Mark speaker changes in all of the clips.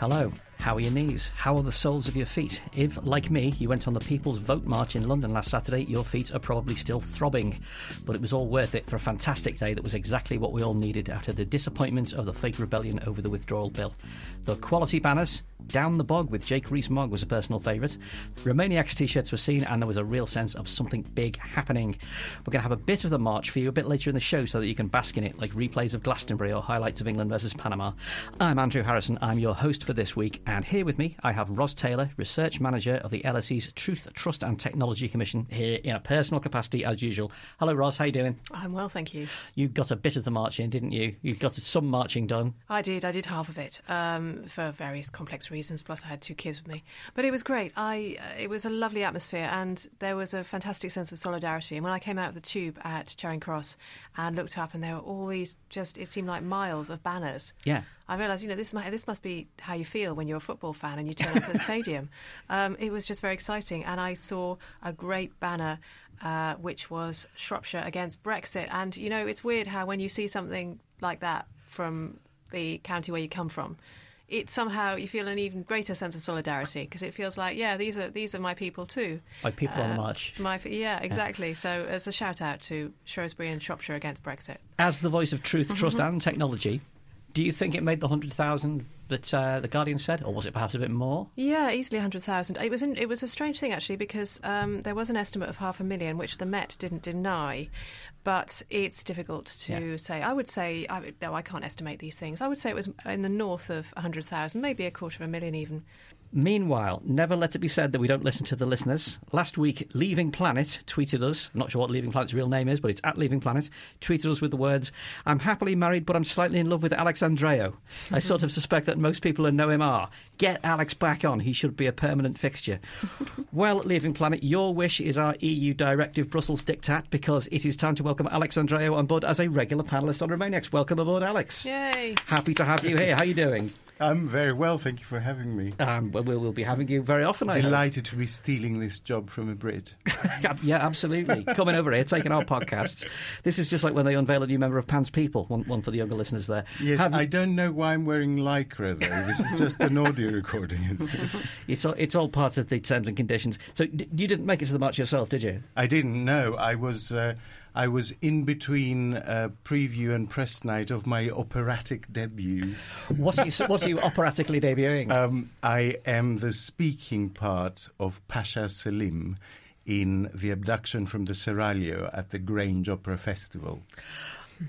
Speaker 1: Hello. How are your knees? How are the soles of your feet? If, like me, you went on the People's Vote March in London last Saturday, your feet are probably still throbbing. But it was all worth it for a fantastic day that was exactly what we all needed after the disappointment of the fake rebellion over the withdrawal bill. The quality banners, Down the Bog with Jake Rees-Mogg was a personal favourite. Remainiacs t-shirts were seen and there was a real sense of something big happening. We're going to have a bit of the march for you a bit later in the show so that you can bask in it like replays of Glastonbury or highlights of England versus Panama. I'm Andrew Harrison. I'm your host for this week and here with me I have Ros Taylor, Research Manager of the LSE's Truth, Trust and Technology Commission here in a personal capacity as usual. Hello Ros, how you doing?
Speaker 2: I'm well, thank you.
Speaker 1: You got a bit of the march in, didn't you? You got some marching done.
Speaker 2: I did. I did half of it um, for various complex reasons. Plus, I had two kids with me, but it was great. I uh, it was a lovely atmosphere, and there was a fantastic sense of solidarity. And when I came out of the tube at Charing Cross and looked up, and there were all these just it seemed like miles of banners.
Speaker 1: Yeah.
Speaker 2: I realised, you know, this might, this must be how you feel when you're a football fan and you turn up at the stadium. Um, it was just very exciting, and I saw a great banner. Uh, which was Shropshire against Brexit. And, you know, it's weird how when you see something like that from the county where you come from, it somehow you feel an even greater sense of solidarity because it feels like yeah these are these are my people too
Speaker 1: Like people on the march.
Speaker 2: my yeah exactly so as a shout out to Shrewsbury and Shropshire against Brexit
Speaker 1: As the voice of truth, trust,
Speaker 2: Mm-hmm.
Speaker 1: and technology, do you think it made the 100,000 that uh, the Guardian said, or was it perhaps a bit more?
Speaker 2: Yeah, easily 100,000. It was in, it was a strange thing actually because um, there was an estimate of half a million, which the Met didn't deny. But it's difficult to
Speaker 1: Yeah.
Speaker 2: say. I would say, I no, I can't estimate these things. I would say it was in the north of 100,000, maybe a quarter of a million even.
Speaker 1: Meanwhile, never let it be said that we don't listen to the listeners. Last week, Leaving Planet tweeted us. I'm not sure what Leaving Planet's real name is, but it's at Leaving Planet. Tweeted us with the words, I'm happily married, but I'm slightly in love with Alex Andreou. I sort of suspect that most people who know him are. Get Alex back on. He should be a permanent fixture. well, Leaving Planet, your wish is our EU directive Brussels diktat because it is time to welcome Alex Andreou on board as a regular panellist on Remainiacs. Welcome aboard, Alex.
Speaker 2: Yay!
Speaker 1: Happy to have you here. How are you doing?
Speaker 3: I'm very well, thank you for having me.
Speaker 1: Um, well, we'll be having you very often, I hope.
Speaker 3: Delighted to be stealing this job from a Brit.
Speaker 1: Yeah, absolutely. Coming over here, taking our podcasts. This is just like when they unveil a new member of Pan's People. One, one for the younger listeners there.
Speaker 3: Yes,
Speaker 1: Have you-
Speaker 3: I don't know why I'm wearing lycra though. This is just an audio recording.
Speaker 1: it's all, it's all part of the terms and conditions. So d- you didn't make it to the march yourself, did you?
Speaker 3: I didn't know. I was uh, I was in between uh, preview and press night of my operatic debut.
Speaker 1: What are you What are you operatically debuting?
Speaker 3: Um, I am the speaking part of Pasha Selim in the abduction from the Seraglio at the Grange Opera Festival.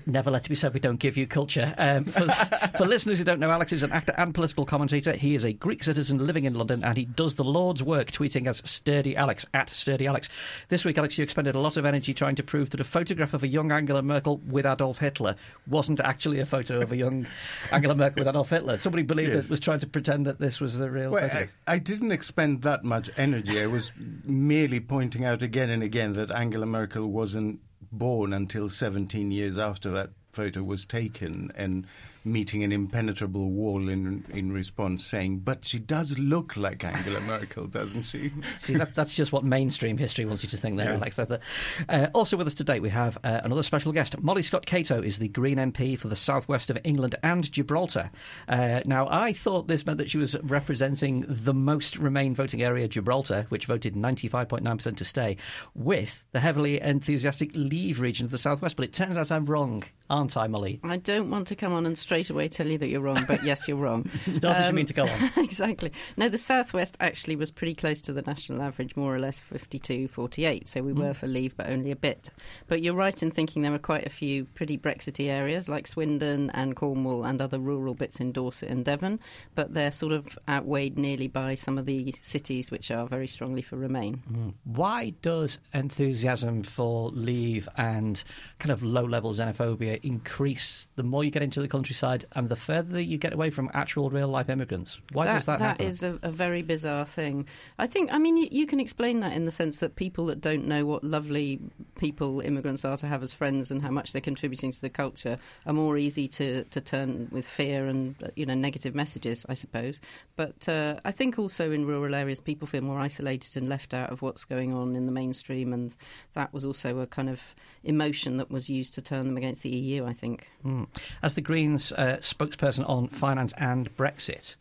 Speaker 1: Never let it be said we don't give you culture. Um, for, for listeners who don't know, Alex is an actor and political commentator. He is a Greek citizen living in London, and he does the Lord's work, tweeting as Sturdy Alex at Sturdy Alex. This week, Alex, you expended a lot of energy trying to prove that a photograph of a young Angela Merkel with Adolf Hitler wasn't actually a photo of a young Angela Merkel with Adolf Hitler. Somebody believed
Speaker 3: Yes.
Speaker 1: that was trying to pretend that this was the real
Speaker 3: Well. I, I didn't expend that much energy. I was merely pointing out again and again that Angela Merkel wasn't born until 17 years after that photo was taken and meeting an impenetrable wall in in response saying but she does look like Angela Merkel doesn't she
Speaker 1: See, that's, that's just what mainstream history wants you to think there,
Speaker 3: Yes.
Speaker 1: Alex. Uh, also with us today, we have uh, another special guest. Molly Scott Cato is the Green MP for the southwest of England and Gibraltar. Uh, now, I thought this meant that she was representing the most Remain voting area, Gibraltar, which voted 95.9% to stay, with the heavily enthusiastic Leave region of the southwest. But it turns out I'm wrong, aren't I, Molly?
Speaker 4: I don't want to come on and straight away tell you that you're wrong, but yes, you're wrong.
Speaker 1: Start as you
Speaker 4: Um,
Speaker 1: mean to go on.
Speaker 4: exactly. No, the southwest actually was pretty close to the national average, more or less 52 48. So we were for leave, but only a bit. But you're right in thinking there were quite a few pretty Brexity areas like Swindon and Cornwall and other rural bits in Dorset and Devon, but they're sort of outweighed nearly by some of the cities which are very strongly for Remain.
Speaker 1: Why does enthusiasm for leave and kind of low level xenophobia increase the more you get into the countryside and the further you get away from actual real life immigrants? Why does that,
Speaker 4: that
Speaker 1: happen?
Speaker 4: That is a, a very bizarre thing. I think. I mean, you, you can explain that in the sense that people that don't know what lovely people immigrants are to have as friends and how much they're contributing to the culture are more easy to, to turn with fear and you know negative messages, I suppose. But uh, I think also in rural areas, people feel more isolated and left out of what's going on in the mainstream, and that was also a kind of emotion that was used to turn them against the EU. I think.
Speaker 1: Mm. As the Greens uh, spokesperson on finance and Brexit,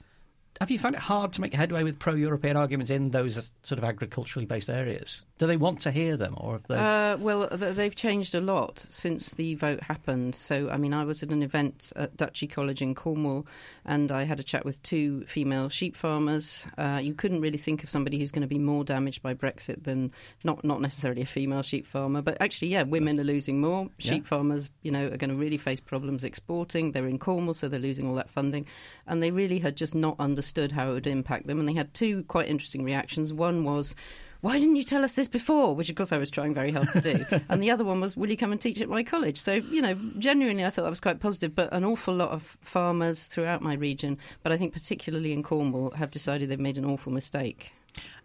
Speaker 1: have you found it hard to make headway with pro-European arguments in those sort of agriculturally based areas? Do they want to hear them, or have they?
Speaker 4: Uh, well, they've changed a lot since the vote happened. So, I mean, I was at an event at Duchy College in Cornwall, and I had a chat with two female sheep farmers. Uh, you couldn't really think of somebody who's going to be more damaged by Brexit than not not necessarily a female sheep farmer, but actually, yeah, women are losing more. Sheep yeah. farmers, you know, are going to really face problems exporting. They're in Cornwall, so they're losing all that funding, and they really had just not understood how it would impact them. And they had two quite interesting reactions. One was why didn't you tell us this before? Which, of course, I was trying very hard to do. and the other one was, will you come and teach at my college? So, you know, genuinely, I thought that was quite positive. But an awful lot of farmers throughout my region, but I think particularly in Cornwall, have decided they've made an awful mistake.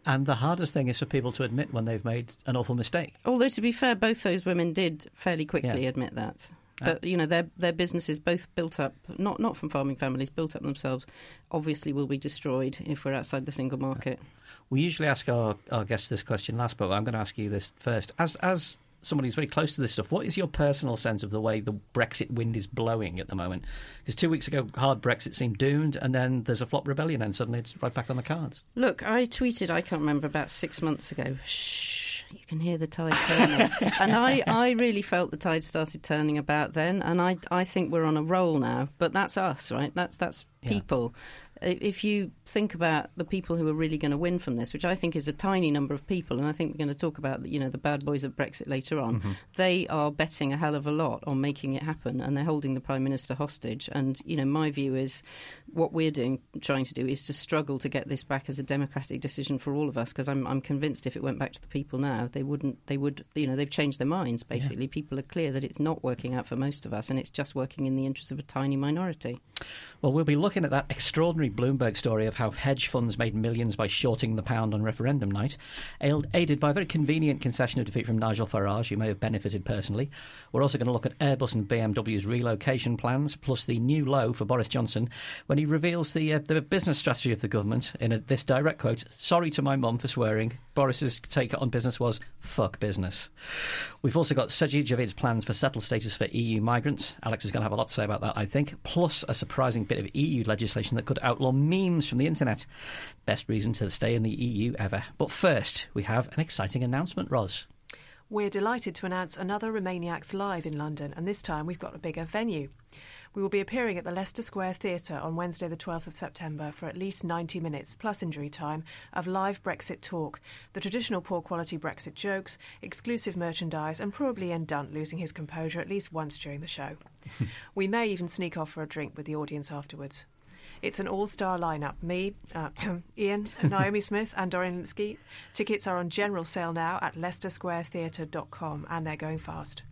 Speaker 1: And the hardest thing is for people to admit when they've made an awful mistake.
Speaker 4: Although, to be fair, both those women did fairly quickly yeah. admit that. But you know their their businesses both built up not not from farming families built up themselves obviously will be destroyed if we're outside the single market.
Speaker 1: We usually ask our, our guests this question last, but I'm going to ask you this first. As as somebody who's very close to this stuff, what is your personal sense of the way the Brexit wind is blowing at the moment? Because two weeks ago, hard Brexit seemed doomed, and then there's a flop rebellion, and suddenly it's right back on the cards.
Speaker 4: Look, I tweeted, I can't remember, about six months ago. Shh, you can hear the tide turning. and I, I really felt the tide started turning about then, and I, I think we're on a roll now. But that's us, right? That's that's people. If you think about the people who are really going to win from this, which I think is a tiny number of people, and I think we're going to talk about you know the bad boys of Brexit later on, mm-hmm. they are betting a hell of a lot on making it happen, and they're holding the prime minister hostage. And you know, my view is what we're doing, trying to do, is to struggle to get this back as a democratic decision for all of us, because I'm, I'm convinced if it went back to the people now, they wouldn't, they would, you know, they've changed their minds. Basically, yeah. people are clear that it's not working out for most of us, and it's just working in the interests of a tiny minority.
Speaker 1: Well, we'll be looking at that extraordinary Bloomberg story of how hedge funds made millions by shorting the pound on referendum night, aided by a very convenient concession of defeat from Nigel Farage, who may have benefited personally. We're also going to look at Airbus and BMW's relocation plans, plus the new low for Boris Johnson when he reveals the uh, the business strategy of the government in a, this direct quote: "Sorry to my mum for swearing. Boris's take on business was fuck business." We've also got Sajid Javid's plans for settled status for EU migrants. Alex is going to have a lot to say about that, I think. Plus a surprising bit of EU legislation that could outlaw memes from the internet. Best reason to stay in the EU ever. But first, we have an exciting announcement, Ros.
Speaker 2: We're delighted to announce another Remainiacs Live in London, and this time we've got a bigger venue. We will be appearing at the Leicester Square Theatre on Wednesday, the 12th of September, for at least 90 minutes plus injury time of live Brexit talk, the traditional poor quality Brexit jokes, exclusive merchandise, and probably Ian Dunt losing his composure at least once during the show. we may even sneak off for a drink with the audience afterwards. It's an all star lineup. Me, uh, Ian, Naomi Smith, and Dorian Lynskey. Tickets are on general sale now at leicestersquaretheatre.com and they're going fast.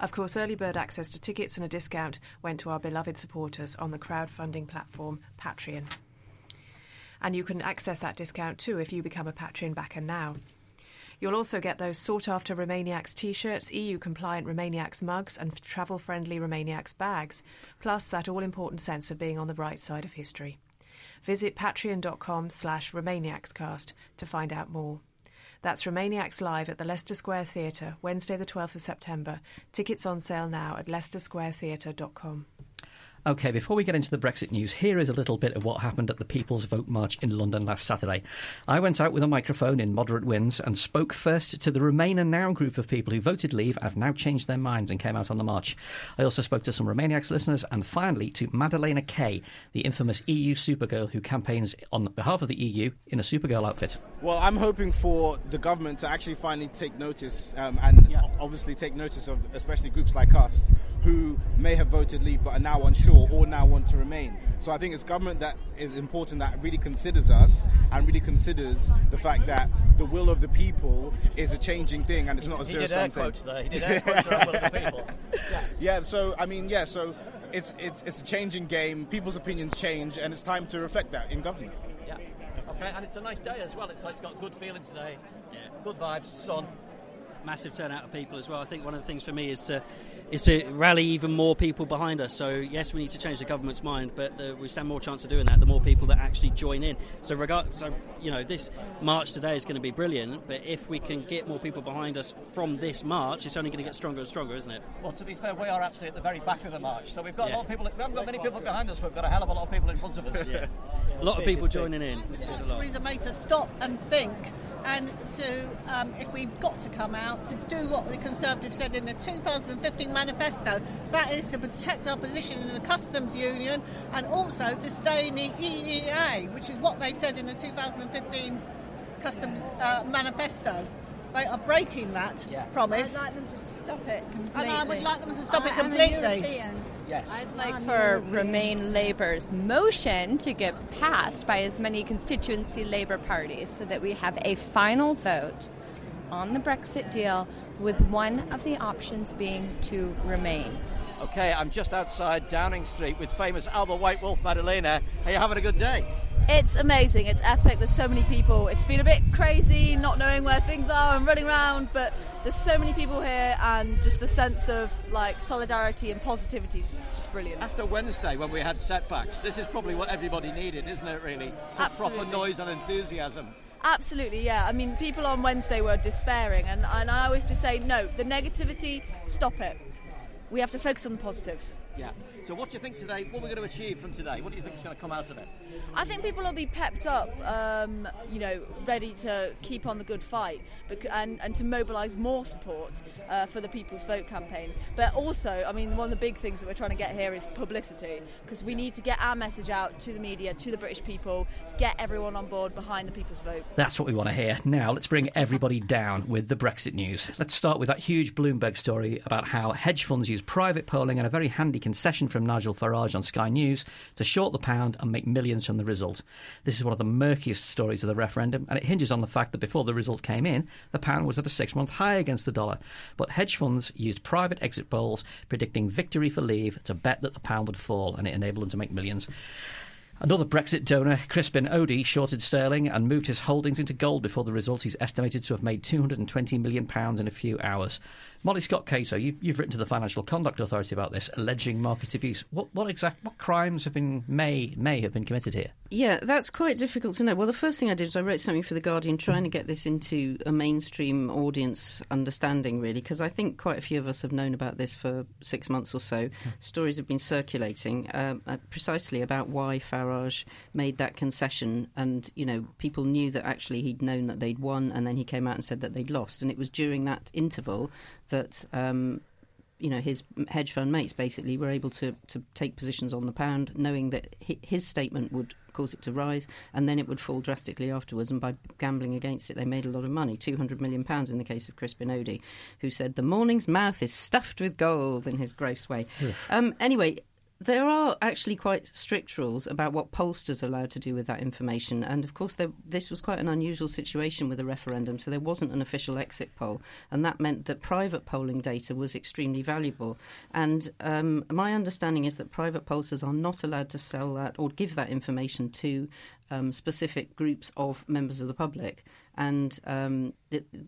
Speaker 2: Of course, early bird access to tickets and a discount went to our beloved supporters on the crowdfunding platform Patreon. And you can access that discount too if you become a Patreon backer now. You'll also get those sought after Remainiacs t shirts, EU compliant Remainiacs mugs, and travel friendly Remainiacs bags, plus that all important sense of being on the right side of history. Visit patreon.com slash Remainiacscast to find out more. That's Remainiacs Live at the Leicester Square Theatre, Wednesday, the 12th of September. Tickets on sale now at leicestersquaretheatre.com.
Speaker 1: Okay, before we get into the Brexit news, here is a little bit of what happened at the People's Vote March in London last Saturday. I went out with a microphone in moderate winds and spoke first to the Remain and Now group of people who voted Leave and have now changed their minds and came out on the march. I also spoke to some Remainiacs listeners and finally to Madeleina Kay, the infamous EU Supergirl who campaigns on behalf of the EU in a Supergirl outfit.
Speaker 5: Well, I'm hoping for the government to actually finally take notice um, and yeah. obviously take notice of especially groups like us who may have voted Leave but are now unsure or now want to remain. So I think it's government that is important that really considers us and really considers the fact that the will of the people is a changing thing and it's not a zero
Speaker 1: sum
Speaker 5: thing.
Speaker 1: He did air quotes there. He did air quotes will of the people.
Speaker 5: Yeah. yeah. So I mean, yeah. So it's it's it's a changing game. People's opinions change, and it's time to reflect that in government.
Speaker 1: Yeah. Okay. And it's a nice day as well. It's like it's got good feeling today. Yeah. Good vibes. Sun.
Speaker 6: Massive turnout of people as well. I think one of the things for me is to is to rally even more people behind us. So yes, we need to change the government's mind, but the, we stand more chance of doing that the more people that actually join in. So regard, so you know, this march today is going to be brilliant, but if we can get more people behind us from this march, it's only going to get stronger and stronger, isn't it?
Speaker 7: Well, to be fair, we are actually at the very back of the march, so we've got yeah. a lot of people. We haven't got many people behind us. We've got a hell of a lot of people in front of us.
Speaker 6: yeah. a lot of people joining in.
Speaker 8: Uh, Theresa May to stop and think and to, um, if we've got to come out, to do what the Conservatives said in the 2015 manifesto. That is to protect our position in the customs union and also to stay in the EEA, which is what they said in the 2015 custom uh, manifesto. They are breaking that yeah. promise.
Speaker 9: I'd like them to stop it completely.
Speaker 8: And I would like them to stop I, it completely.
Speaker 9: Yes. I'd like for Remain Labour's motion to get passed by as many constituency Labour parties so that we have a final vote on the Brexit deal with one of the options being to remain.
Speaker 7: Okay, I'm just outside Downing Street with famous Alba White Wolf Madeleina. Are you having a good day?
Speaker 10: It's amazing. It's epic. There's so many people. It's been a bit crazy not knowing where things are and running around, but there's so many people here and just a sense of like solidarity and positivity is just brilliant.
Speaker 7: After Wednesday when we had setbacks, this is probably what everybody needed, isn't it really? Some Absolutely. proper noise and enthusiasm.
Speaker 10: Absolutely, yeah. I mean, people on Wednesday were despairing, and, and I always just say, no, the negativity, stop it. We have to focus on the positives.
Speaker 7: Yeah. So, what do you think today? What we're going to achieve from today? What do you think is going to come out of it?
Speaker 10: I think people will be pepped up, um, you know, ready to keep on the good fight and, and to mobilise more support uh, for the People's Vote campaign. But also, I mean, one of the big things that we're trying to get here is publicity because we need to get our message out to the media, to the British people, get everyone on board behind the People's Vote.
Speaker 1: That's what we want to hear. Now, let's bring everybody down with the Brexit news. Let's start with that huge Bloomberg story about how hedge funds use private polling and a very handy concession from Nigel Farage on Sky News to short the pound and make millions from the result. This is one of the murkiest stories of the referendum, and it hinges on the fact that before the result came in, the pound was at a six month high against the dollar. But hedge funds used private exit polls predicting victory for Leave to bet that the pound would fall, and it enabled them to make millions. Another Brexit donor, Crispin Odey, shorted sterling and moved his holdings into gold before the result. He's estimated to have made £220 million in a few hours. Molly Scott Cato, you, have written to the Financial Conduct Authority about this, alleging market abuse. What, what exact what crimes have been may may have been committed here?
Speaker 4: Yeah, that's quite difficult to know. Well, the first thing I did was I wrote something for the Guardian, trying to get this into a mainstream audience understanding, really, because I think quite a few of us have known about this for six months or so. Stories have been circulating um, uh, precisely about why Farage made that concession, and you know, people knew that actually he'd known that they'd won, and then he came out and said that they'd lost, and it was during that interval that um, you know his hedge fund mates basically were able to to take positions on the pound, knowing that his statement would cause it to rise, and then it would fall drastically afterwards. And by gambling against it, they made a lot of money. Two hundred million pounds in the case of Crispin Odey, who said the morning's mouth is stuffed with gold in his gross way. Yes. Um, anyway, there are actually quite strict rules about what pollsters are allowed to do with that information. And of course, there, this was quite an unusual situation with a referendum, so there wasn't an official exit poll. And that meant that private polling data was extremely valuable. And um, my understanding is that private pollsters are not allowed to sell that or give that information to um, specific groups of members of the public and um,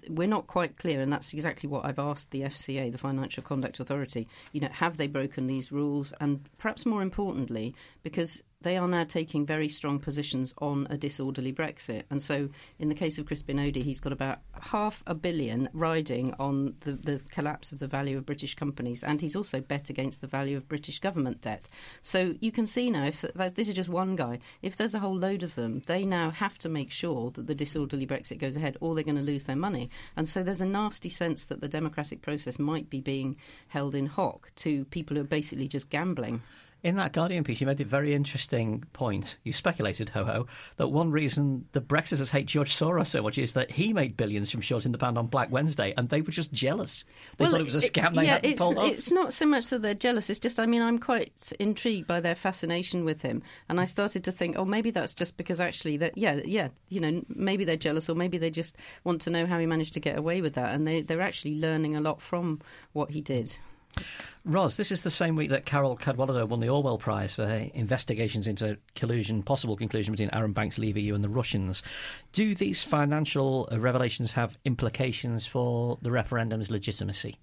Speaker 4: we're not quite clear. And that's exactly what I've asked the FCA, the Financial Conduct Authority. You know, have they broken these rules? And perhaps more importantly, because they are now taking very strong positions on a disorderly Brexit. And so, in the case of Crispin Odey, he's got about half a billion riding on the, the collapse of the value of British companies, and he's also bet against the value of British government debt. So, you can see now, if this is just one guy, if there's a whole load of them, they now have to make sure that the disorderly Brexit goes ahead, or they're going to lose their money. And so, there's a nasty sense that the democratic process might be being held in hock to people who are basically just gambling.
Speaker 1: In that Guardian piece, you made a very interesting point. You speculated, ho ho, that one reason the Brexiters hate George Soros so much is that he made billions from shorting the pound on Black Wednesday, and they were just jealous. They well, thought it was a scam. They
Speaker 4: yeah,
Speaker 1: it's,
Speaker 4: it's not so much that they're jealous. It's just, I mean, I'm quite intrigued by their fascination with him, and I started to think, oh, maybe that's just because actually that, yeah, yeah, you know, maybe they're jealous, or maybe they just want to know how he managed to get away with that, and they they're actually learning a lot from what he did.
Speaker 1: Ros, this is the same week that Carole Cadwalladr won the Orwell Prize for her investigations into collusion, possible collusion between Arron Banks, Leave EU, and the Russians. Do these financial revelations have implications for the referendum's legitimacy?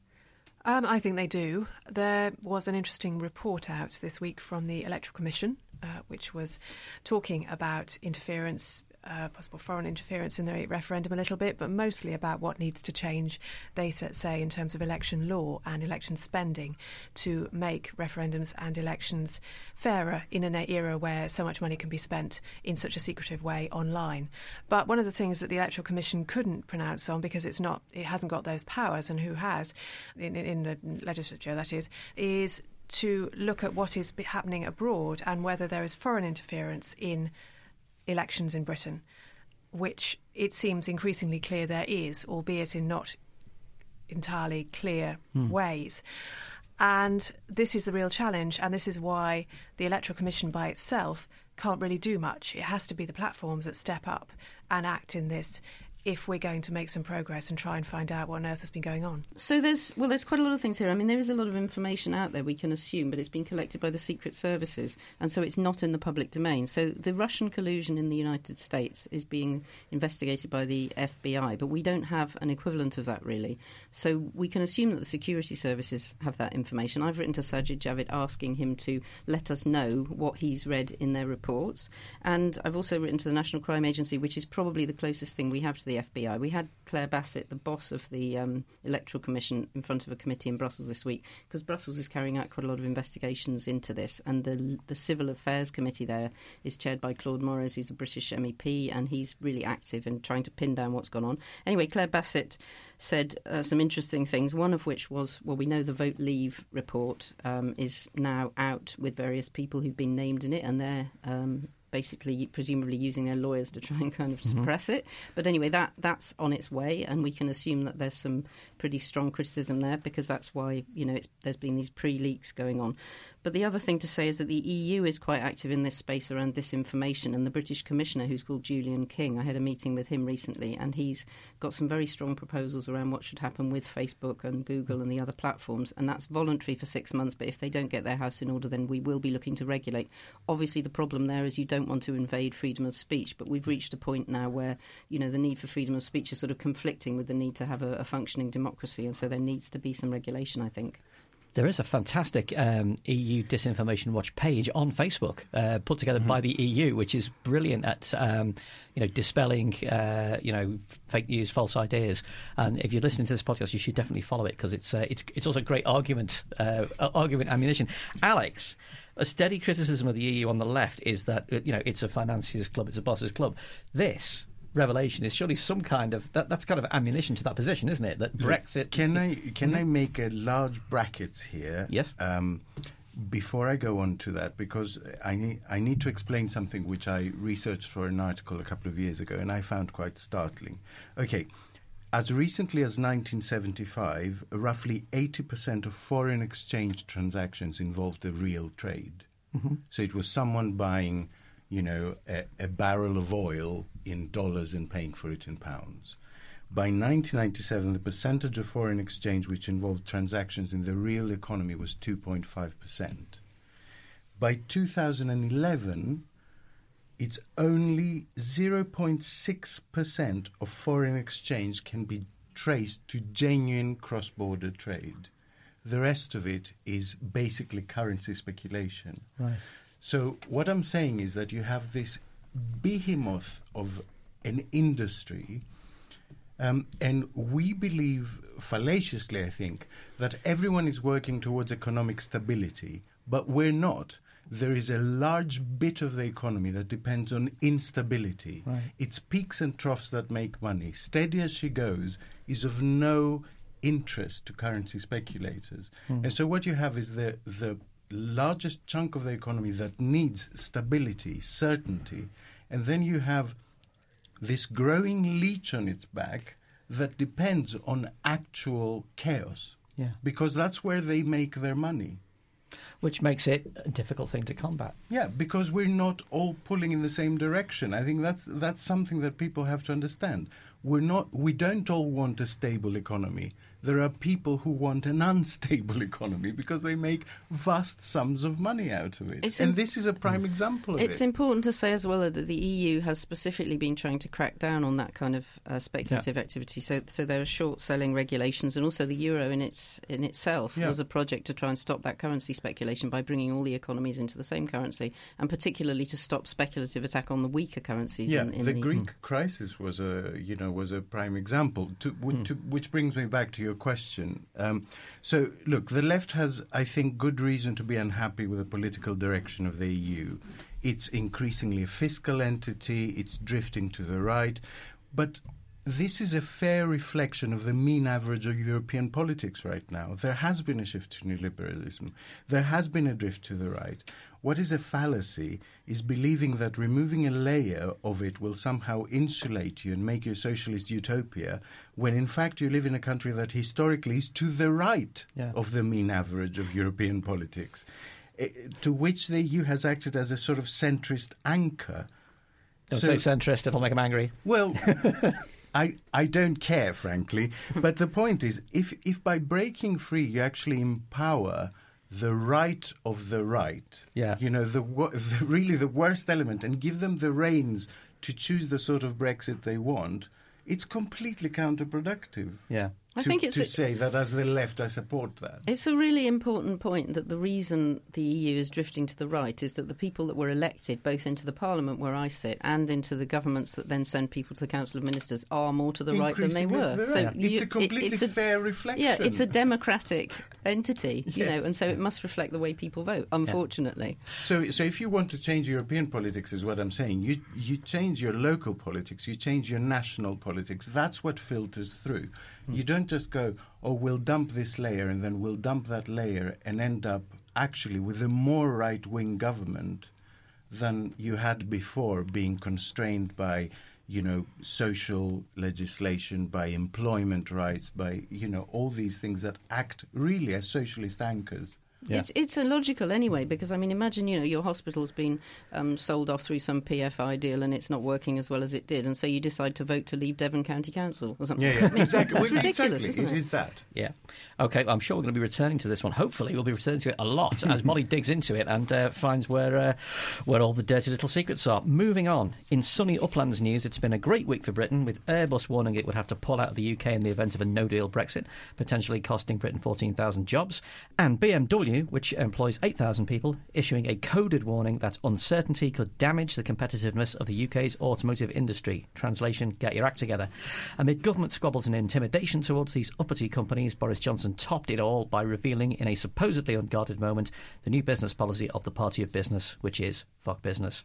Speaker 2: Um, I think they do. There was an interesting report out this week from the Electoral Commission, uh, which was talking about interference uh, possible foreign interference in the referendum a little bit, but mostly about what needs to change, they say, in terms of election law and election spending to make referendums and elections fairer in an era where so much money can be spent in such a secretive way online. But one of the things that the Electoral Commission couldn't pronounce on because it's not, it hasn't got those powers, and who has in, in the legislature, that is, is to look at what is happening abroad and whether there is foreign interference in elections in Britain, which it seems increasingly clear there is, albeit in not entirely clear mm. ways. And this is the real challenge, and this is why the Electoral Commission by itself can't really do much. It has to be the platforms that step up and act in this if we're going to make some progress and try and find out what on earth has been going on.
Speaker 4: So there's well, there's quite a lot of things here. I mean, there is a lot of information out there we can assume, but it's been collected by the secret services, and so it's not in the public domain. So the Russian collusion in the United States is being investigated by the FBI, but we don't have an equivalent of that really. So we can assume that the security services have that information. I've written to Sajid Javid asking him to let us know what he's read in their reports, and I've also written to the National Crime Agency, which is probably the closest thing we have to the FBI. We had Claire Bassett, the boss of the um, Electoral Commission, in front of a committee in Brussels this week because Brussels is carrying out quite a lot of investigations into this, and the the Civil Affairs Committee there is chaired by Claude Moraes, who's a British MEP, and he's really active in trying to pin down what's gone on. Anyway, Claire Bassett said uh, some interesting things. One of which was, well, we know the Vote Leave report um, is now out with various people who've been named in it, and they're um, basically presumably using their lawyers to try and kind of mm-hmm. suppress it. But anyway, that that's on its way, and we can assume that there's some pretty strong criticism there because that's why you know there's been these pre-leaks going on. But the other thing to say is that the EU is quite active in this space around disinformation, and the British Commissioner, who's called Julian King, I had a meeting with him recently, and he's got some very strong proposals around what should happen with Facebook and Google and the other platforms, and that's voluntary for six months. But if they don't get their house in order, then we will be looking to regulate. Obviously, the problem there is you don't want to invade freedom of speech, but we've reached a point now where you know the need for freedom of speech is sort of conflicting with the need to have a, a functioning democracy, and so there needs to be some regulation. I think.
Speaker 1: There is a fantastic um, EU Disinformation Watch page on Facebook, uh, put together mm-hmm. by the EU, which is brilliant at um, you know dispelling uh, you know fake news, false ideas. And if you're listening to this podcast, you should definitely follow it because it's uh, it's it's also great argument uh, argument ammunition. Alex, a steady criticism of the EU on the left is that you know it's a financiers club, it's a bosses club. This revelation is surely some kind of that, that's kind of ammunition to that position, isn't it? That Brexit.
Speaker 3: Can I can I make a large brackets here?
Speaker 1: Yes. Um,
Speaker 3: before I go on to that, because I need I need to explain something which I researched for an article a couple of years ago, and I found quite startling. Okay. As recently as 1975, roughly 80% of foreign exchange transactions involved the real trade. Mm-hmm. So it was someone buying you know, a, a barrel of oil in dollars and paying for it in pounds. By 1997, the percentage of foreign exchange which involved transactions in the real economy was 2.5%. By 2011, it's only 0.6% of foreign exchange can be traced to genuine cross border trade. The rest of it is basically currency speculation.
Speaker 1: Right.
Speaker 3: So what I'm saying is that you have this behemoth of an industry, um, and we believe fallaciously, I think, that everyone is working towards economic stability, but we're not. There is a large bit of the economy that depends on instability. Right. It's peaks and troughs that make money. Steady as she goes is of no interest to currency speculators. Mm. And so what you have is the the largest chunk of the economy that needs stability, certainty, and then you have this growing leech on its back that depends on actual chaos.
Speaker 1: Yeah.
Speaker 3: Because that's where they make their money.
Speaker 1: Which makes it a difficult thing to combat.
Speaker 3: Yeah, because we're not all pulling in the same direction. I think that's that's something that people have to understand. we're not. We don't all want a stable economy there are people who want an unstable economy because they make vast sums of money out of it. It's and Im- this is a prime example of
Speaker 4: it's
Speaker 3: it.
Speaker 4: It's important to say as well that the EU has specifically been trying to crack down on that kind of uh, speculative yeah. activity. So, so there are short-selling regulations, and also the euro in its in itself yeah. was a project to try and stop that currency speculation by bringing all the economies into the same currency, and particularly to stop speculative attack on the weaker currencies.
Speaker 3: Yeah,
Speaker 4: in, in
Speaker 3: the,
Speaker 4: the,
Speaker 3: Greek mm. crisis was a you know was a prime example. To, mm. to, which brings me back to your question. Um, so, look, the left has, I think, good reason to be unhappy with the political direction of the EU. It's increasingly a fiscal entity, it's drifting to the right. But this is a fair reflection of the mean average of European politics right now. There has been a shift to neoliberalism. There has been a drift to the right. What is a fallacy is believing that removing a layer of it will somehow insulate you and make you a socialist utopia, when in fact you live in a country that historically is to the right yeah. of the mean average of European politics, eh, to which the EU has acted as a sort of centrist anchor.
Speaker 1: Don't so, say centrist, it'll make them angry.
Speaker 3: Well, I, I don't care, frankly. but the point is, if, if by breaking free you actually empower the right of the right.
Speaker 1: Yeah.
Speaker 3: You know, the, the, really the worst element and give them the reins to choose the sort of Brexit they want, it's completely counterproductive.
Speaker 1: Yeah.
Speaker 4: I to, think it's
Speaker 3: to
Speaker 4: a,
Speaker 3: say that as the left, I support that.
Speaker 4: It's a really important point that the reason the EU is drifting to the right is that the people that were elected, both into the Parliament where I sit and into the governments that then send people to the Council of Ministers, are more to the right than they were.
Speaker 3: The right. So you, it's a completely it, it's a, fair reflection.
Speaker 4: Yeah, it's a democratic entity, you yes. know, and so it must reflect the way people vote. Unfortunately.
Speaker 3: Yeah. So, so if you want to change European politics, is what I'm saying. You you change your local politics, you change your national politics. That's what filters through. Hmm. You don't just go, oh, we'll dump this layer and then we'll dump that layer and end up actually with a more right wing government than you had before, being constrained by you know, social legislation, by employment rights, by, you know, all these things that act really as socialist anchors.
Speaker 4: Yeah. It's it's illogical anyway because I mean imagine you know your hospital's been um, sold off through some PFI deal and it's not working as well as it did and so you decide to vote to leave Devon County Council or something.
Speaker 3: Yeah, yeah.
Speaker 4: I mean,
Speaker 3: exactly.
Speaker 4: It's ridiculous,
Speaker 3: exactly.
Speaker 4: Isn't
Speaker 3: it? it is that.
Speaker 1: Yeah. Okay. I'm sure we're going to be returning to this one. Hopefully, we'll be returning to it a lot as Molly digs into it and uh, finds where uh, where all the dirty little secrets are. Moving on in sunny uplands news, it's been a great week for Britain with Airbus warning it would have to pull out of the UK in the event of a No-deal Brexit, potentially costing Britain 14,000 jobs, and BMW, which employs 8,000 people, issuing a coded warning that uncertainty could damage the competitiveness of the UK's automotive industry. Translation Get your act together. Amid government squabbles and intimidation towards these uppity companies, Boris Johnson topped it all by revealing, in a supposedly unguarded moment, the new business policy of the Party of Business, which is fuck business.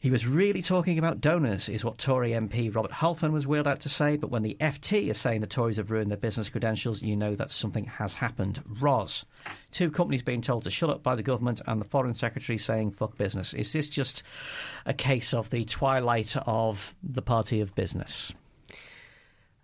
Speaker 1: He was really talking about donors, is what Tory MP Robert Halfon was wheeled out to say, but when the FT is saying the Tories have ruined their business credentials, you know that something has happened. Ros. Two companies being told to shut up by the government and the Foreign Secretary saying fuck business. Is this just a case of the twilight of the Party of Business?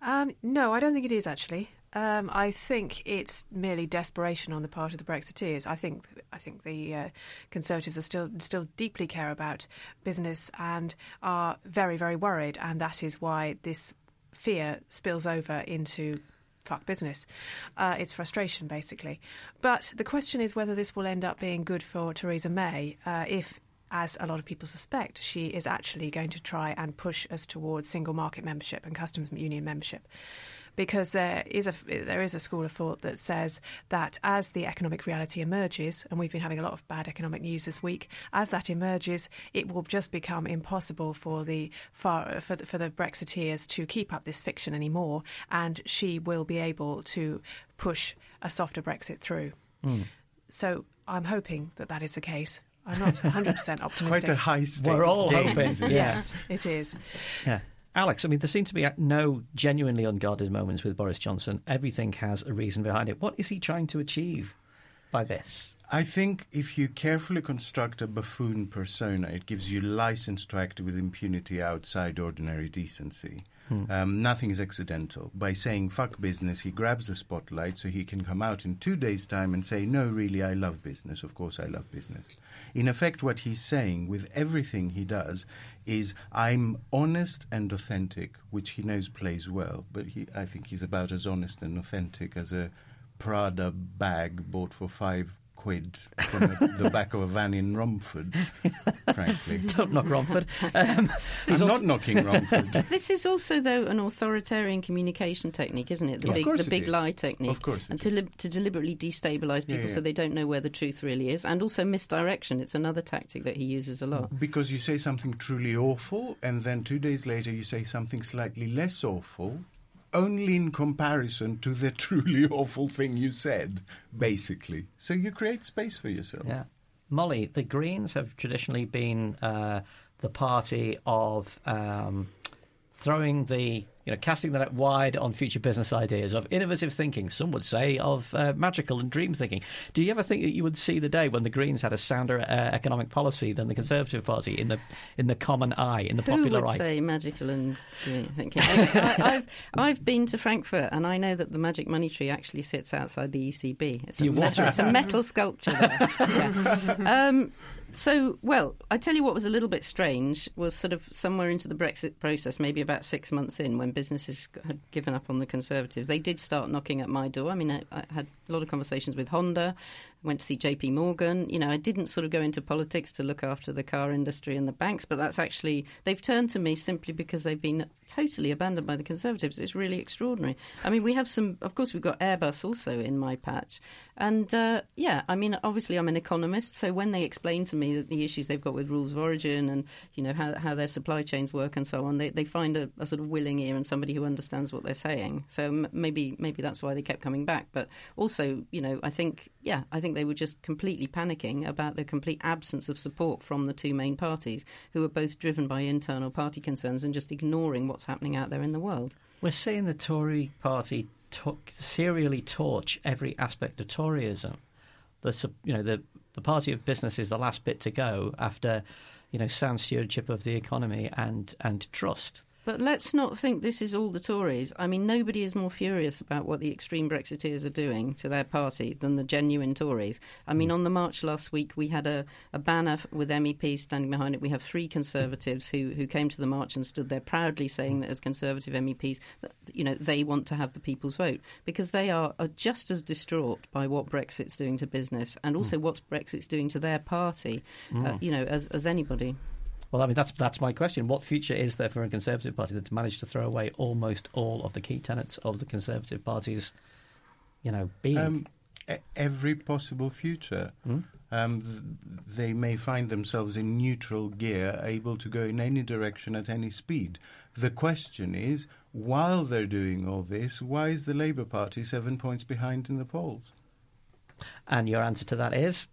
Speaker 2: Um, no, I don't think it is actually. Um, I think it's merely desperation on the part of the Brexiteers. I think I think the uh, Conservatives are still still deeply care about business and are very very worried, and that is why this fear spills over into fuck business. Uh, it's frustration, basically. But the question is whether this will end up being good for Theresa May uh, if. As a lot of people suspect, she is actually going to try and push us towards single market membership and customs union membership because there is a there is a school of thought that says that as the economic reality emerges, and we've been having a lot of bad economic news this week, as that emerges, it will just become impossible for the for, for the, for the Brexiteers to keep up this fiction anymore, and she will be able to push a softer Brexit through. Mm. So I'm hoping that that is the case. I'm not 100% optimistic.
Speaker 3: Quite a high stakes
Speaker 1: We're all
Speaker 3: game,
Speaker 1: hoping.
Speaker 2: yes, it is.
Speaker 1: Yeah. Alex, I mean, there seem to be no genuinely unguarded moments with Boris Johnson. Everything has a reason behind it. What is he trying to achieve by this?
Speaker 3: I think if you carefully construct a buffoon persona, it gives you license to act with impunity outside ordinary decency. Hmm. Um, nothing is accidental. By saying fuck business, he grabs the spotlight so he can come out in two days' time and say, no, really, I love business. Of course, I love business. In effect, what he's saying with everything he does is, I'm honest and authentic, which he knows plays well, but he, I think he's about as honest and authentic as a Prada bag bought for five quid from the, the, back of a van in Romford, frankly.
Speaker 1: Don't knock Romford.
Speaker 3: Um, I'm also... not knocking Romford.
Speaker 4: this is also, though, an authoritarian communication technique, isn't it? The big, the big lie technique.
Speaker 3: Of course.
Speaker 4: And to, li- to deliberately destabilise people yeah, yeah. so they don't know where the truth really is. And also misdirection. It's another tactic that he uses a lot.
Speaker 3: Because you say something truly awful, and then two days later you say something slightly less awful, only in comparison to the truly awful thing you said, basically. So you create space for yourself.
Speaker 1: Yeah. Molly, the Greens have traditionally been uh, the party of um, throwing the you know, casting the net wide on future business ideas, of innovative thinking, some would say, of uh, magical and dream thinking. Do you ever think that you would see the day when the Greens had a sounder uh, economic policy than the Conservative Party in the in the common eye, in the
Speaker 4: Who
Speaker 1: popular
Speaker 4: would
Speaker 1: eye?
Speaker 4: say magical and dream thinking? I, have I've been to Frankfurt and I know that the magic money tree actually sits outside the ECB. It's a, metal, it's a metal sculpture there. yeah. um, so, well, I tell you what was a little bit strange was sort of somewhere into the Brexit process, maybe about six months in, when businesses had given up on the Conservatives. They did start knocking at my door. I mean, I, I had a lot of conversations with Honda went to see JP Morgan. You know, I didn't sort of go into politics to look after the car industry and the banks, but that's actually, they've turned to me simply because they've been totally abandoned by the Conservatives. It's really extraordinary. I mean, we have some, of course, we've got Airbus also in my patch. And uh, yeah, I mean, obviously, I'm an economist, so when they explain to me that the issues they've got with rules of origin and, you know, how, how their supply chains work and so on, they, they find a, a sort of willing ear and somebody who understands what they're saying. So m- maybe, maybe that's why they kept coming back. But also, you know, I think, yeah, I think they were just completely panicking about the complete absence of support from the two main parties, who are both driven by internal party concerns and just ignoring what's happening out there in the world.
Speaker 1: We're seeing the Tory party to- serially torch every aspect of Toryism. The, you know, the, the party of business is the last bit to go after you know, sound stewardship of the economy and, and trust.
Speaker 4: But let's not think this is all the Tories. I mean, nobody is more furious about what the extreme Brexiteers are doing to their party than the genuine Tories. I mean, mm. on the march last week, we had a, a banner with MEPs standing behind it. We have three Conservatives who, who came to the march and stood there proudly saying that as Conservative MEPs, that, you know, they want to have the people's vote because they are, are just as distraught by what Brexit's doing to business and also mm. what Brexit's doing to their party, uh, mm. uh, you know, as, as anybody.
Speaker 1: Well, I mean, that's that's my question. What future is there for a Conservative Party that's managed to throw away almost all of the key tenets of the Conservative Party's, you know, being? Um,
Speaker 3: every possible future. Hmm? Um, th- they may find themselves in neutral gear, able to go in any direction at any speed. The question is, while they're doing all this, why is the Labour Party seven points behind in the polls?
Speaker 1: And your answer to that is?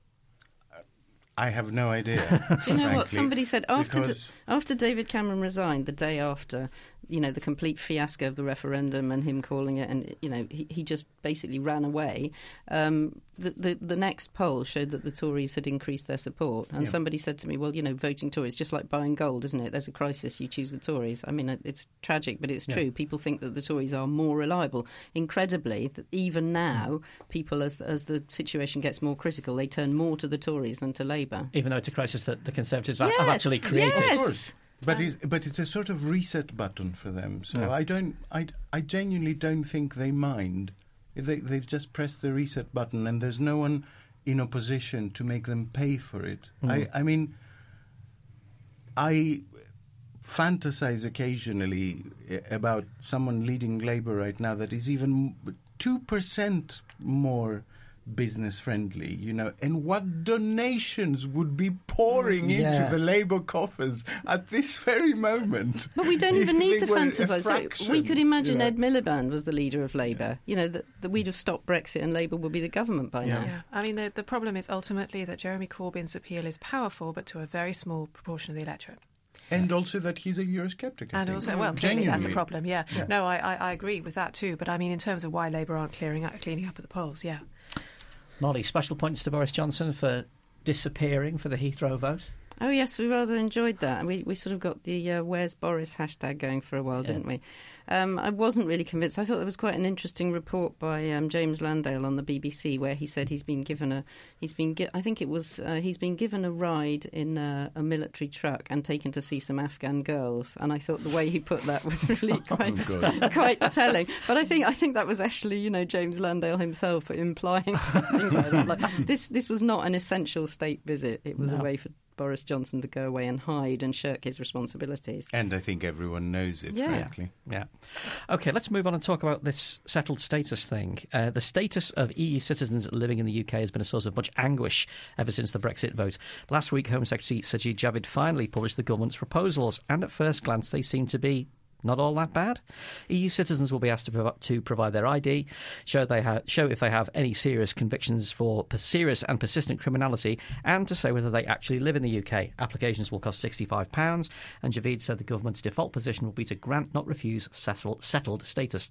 Speaker 3: I have no idea.
Speaker 4: Do you know frankly, what somebody said after after David Cameron resigned the day after? you know the complete fiasco of the referendum and him calling it, and you know he, he just basically ran away. Um, the, the, the next poll showed that the Tories had increased their support, and yeah. somebody said to me, "Well, you know, voting Tories just like buying gold, isn't it? There's a crisis, you choose the Tories." I mean, it's tragic, but it's true. People think that the Tories are more reliable. Incredibly, even now, people as as the situation gets more critical, they turn more to the Tories than to Labour.
Speaker 1: Even though it's a crisis that the Conservatives yes, have actually created.
Speaker 4: Yes.
Speaker 3: But it's, but it's a sort of reset button for them. So I don't, I, I genuinely don't think they mind. They, they've just pressed the reset button, and there's no one in opposition to make them pay for it. Mm. I, I mean, I fantasize occasionally about someone leading Labour right now that is even two percent more business friendly, you know, and what donations would be pouring mm, yeah. into the Labour coffers at this very moment.
Speaker 4: But we don't even need to fantasise. We could imagine you know. Ed Miliband was the leader of Labour. You know, that, that we'd have stopped Brexit and Labour would be the government by
Speaker 2: yeah.
Speaker 4: now.
Speaker 2: Yeah. I mean, the, the problem is ultimately that Jeremy Corbyn's appeal is powerful, but to a very small proportion of the electorate.
Speaker 3: And also that he's a Eurosceptic.
Speaker 2: and also, well, clearly that's a problem. Yeah. yeah. No, I, I, I, agree with that too. But I mean, in terms of why Labour aren't clearing up, cleaning up at the polls, yeah.
Speaker 1: Molly, special points to Boris Johnson for disappearing for the Heathrow vote?
Speaker 4: Oh yes, we rather enjoyed that. We we sort of got the uh, "Where's Boris" hashtag going for a while,
Speaker 1: Yeah.
Speaker 4: didn't we? Um, I wasn't really convinced. I thought there was quite an interesting report by um, James Landale on the BBC where he said he's been given a he's been gi- I think it was uh, he's been given a ride in a, a military truck and taken to see some Afghan girls. And I thought the way he put that was really quite
Speaker 3: God.
Speaker 4: quite telling. But I think I think that was actually you know James Landale himself implying something like that. Like this this was not an essential state visit. It was a way for Boris Johnson to go away and hide and shirk his responsibilities.
Speaker 3: And I think everyone knows it,
Speaker 4: Yeah.
Speaker 3: frankly.
Speaker 1: Yeah. Okay, let's move on and talk about this settled status thing. Uh, the status of EU citizens living in the UK has been a source of much anguish ever since the Brexit vote. Last week, Home Secretary Sajid Javid finally published the government's proposals, and at first glance, they seem to be not all that bad. EU citizens will be asked to, prov- to provide their ID, show they ha- show if they have any serious convictions for per- serious and persistent criminality, and to say whether they actually live in the UK. Applications will cost £65, and Javid said the government's default position will be to grant, not refuse, settled, settled status.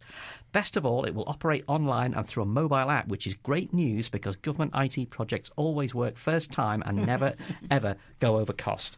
Speaker 1: Best of all, it will operate online and through a mobile app, which is great news because government IT projects always work first time and never, ever go over cost.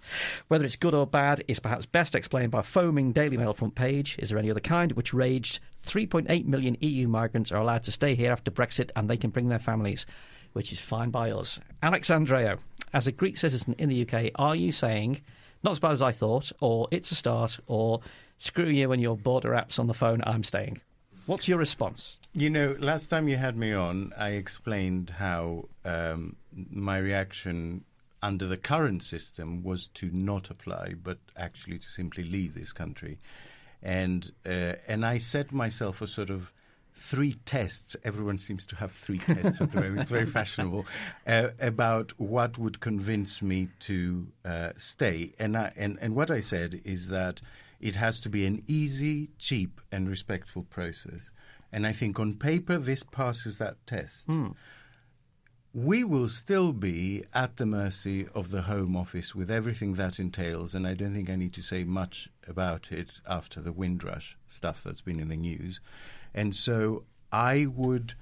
Speaker 1: Whether it's good or bad is perhaps best explained by foaming Daily Mail front page. Is there any other kind? Which raged 3.8 million EU migrants are allowed to stay here after Brexit and they can bring their families, which is fine by us. Alex Andreou, as a Greek citizen in the UK, are you saying, not as bad as I thought, or it's a start, or screw you and your border apps on the phone, I'm staying? What's your response?
Speaker 3: You know, last time you had me on, I explained how um, my reaction under the current system was to not apply, but actually to simply leave this country. And uh, and I set myself a sort of three tests. Everyone seems to have three tests at the moment. It's very fashionable uh, about what would convince me to uh, stay. And I, and and what I said is that it has to be an easy, cheap, and respectful process. And I think on paper this passes that test. We will still be at the mercy of the Home Office with everything that entails, and I don't think I need to say much about it after the Windrush stuff that's been in the news. And so I would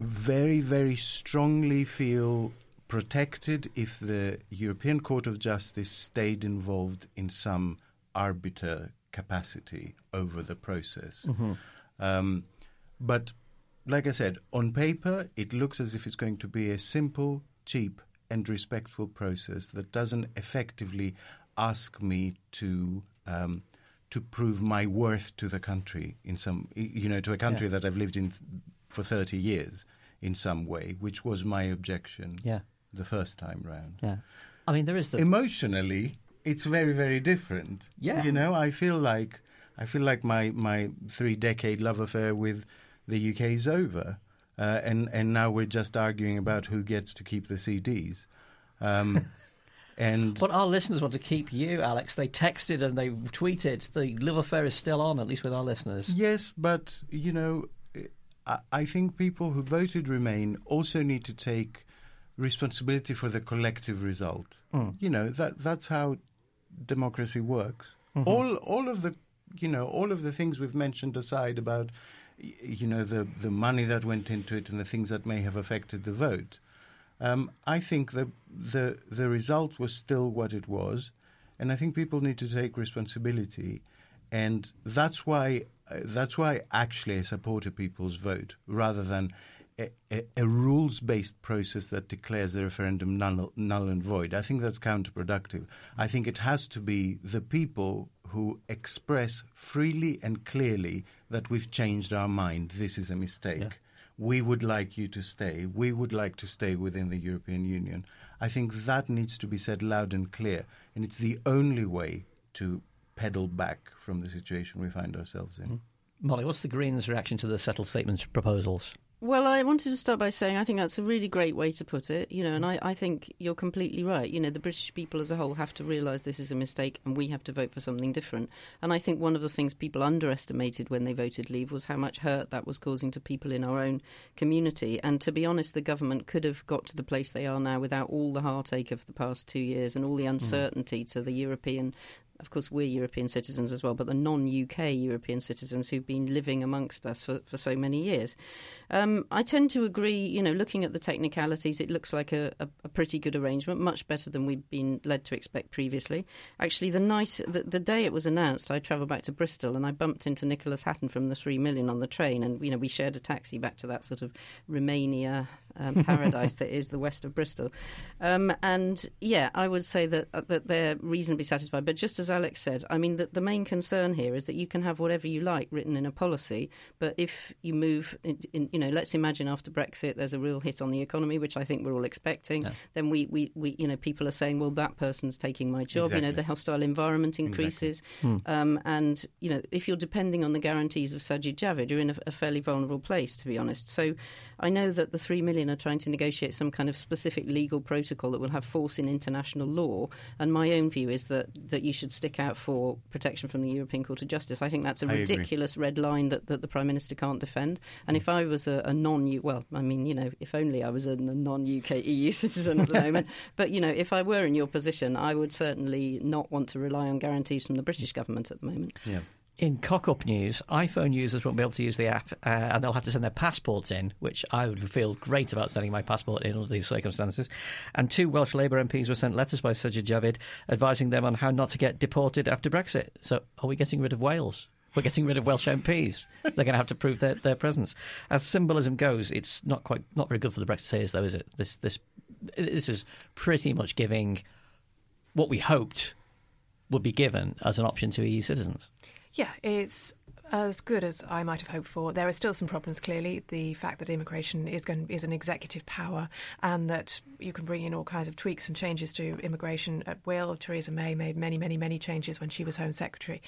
Speaker 3: very, very strongly feel protected if the European Court of Justice stayed involved in some arbiter capacity over the process. Um, but like I said, on paper, it looks as if it's going to be a simple, cheap, and respectful process that doesn't effectively ask me to um, to prove my worth to the country in some, you know, to a country
Speaker 1: Yeah.
Speaker 3: that I've lived in for thirty years in some way, which was my objection.
Speaker 1: Yeah.
Speaker 3: the first time round.
Speaker 1: Yeah. I mean, there is the.
Speaker 3: Emotionally, it's very, very different.
Speaker 1: Yeah.
Speaker 3: you know, I feel like I feel like my my three decade love affair with the UK is over, uh, and and now we're just arguing about who gets to keep the CDs. Um, and
Speaker 1: But our listeners want to keep you, Alex. They texted and they tweeted. The love affair is still on, at least with our listeners.
Speaker 3: Yes, but you know, I, I think people who voted Remain also need to take responsibility for the collective result.
Speaker 1: Mm.
Speaker 3: You know that that's how democracy works.
Speaker 1: Mhm.
Speaker 3: All all of the you know all of the things we've mentioned aside about you know the the money that went into it and the things that may have affected the vote. Um, I think the the the result was still what it was, and I think people need to take responsibility, and that's why uh, that's why actually I support a people's vote rather than a, a, a rules based process that declares the referendum null, null and void. I think that's counterproductive. I think it has to be the people who express freely and clearly that we've changed our mind. This is a mistake we would like you to stay. We would like to stay within the European Union. I think that needs to be said loud and clear, and it's the only way to pedal back from the situation we find ourselves in. Hmm.
Speaker 1: Molly, what's the Greens' reaction to the settled statements proposals?
Speaker 4: Well, I wanted to start by saying I think that's a really great way to put it, you know, and I, I think you're completely right. You know, the British people as a whole have to realise this is a mistake and we have to vote for something different. And I think one of the things people underestimated when they voted leave was how much hurt that was causing to people in our own community. And to be honest, the government could have got to the place they are now without all the heartache of the past two years and all the mm. uncertainty to the European of course, we're European citizens as well, but the non UK European citizens who've been living amongst us for, for so many years. Um, I tend to agree, you know, looking at the technicalities, it looks like a, a, a, pretty good arrangement, much better than we've been led to expect previously. Actually, the night, the, the day it was announced, I travelled back to Bristol and I bumped into Nicolas Hatton from the Three Million on the train, and, you know, we shared a taxi back to that sort of Romania um, paradise that is the west of Bristol. Um, and yeah, I would say that uh, that they're reasonably satisfied. But just as Alex said, I mean, the, the main concern here is that you can have whatever you like written in a policy, but if you move, in, in, you know, let's imagine after Brexit there's a real hit on the economy, which I think we're all expecting. Yeah. Then we, we, we, you know, people are saying, well, that person's taking my job. Exactly. You know, the hostile environment increases, exactly. hmm. um, and you know, if you're depending on the guarantees of Sajid Javid, you're in a, a fairly vulnerable place, to be honest. So I know that the three million are trying to negotiate some kind of specific legal protocol that will have force in international law. And my own view is that, that you should stick out for protection from the European Court of Justice. I think that's a I ridiculous agree. red line that, that the Prime Minister can't defend. And if I was a, a non well, I mean, you know, if only I was a non UK EU citizen at the moment. But, you know, if I were in your position, I would certainly not want to rely on guarantees from the British government at the moment.
Speaker 3: Yeah.
Speaker 1: In cock up news, iPhone users won't be able to use the app uh, and they'll have to send their passports in, which I would feel great about sending my passport in under these circumstances. And two Welsh Labour MPs were sent letters by Sajid Javid advising them on how not to get deported after Brexit. So are we getting rid of Wales? We're getting rid of Welsh MPs. They're going to have to prove their, their presence. As symbolism goes, it's not quite not very good for the Brexiteers, though, is it? This this this is pretty much giving what we hoped would be given as an option to EU citizens.
Speaker 2: Yeah, it's as good as I might have hoped for. There are still some problems. Clearly, the fact that immigration is going is an executive power, and that you can bring in all kinds of tweaks and changes to immigration at will. Theresa May made many, many, many changes when she was Home Secretary.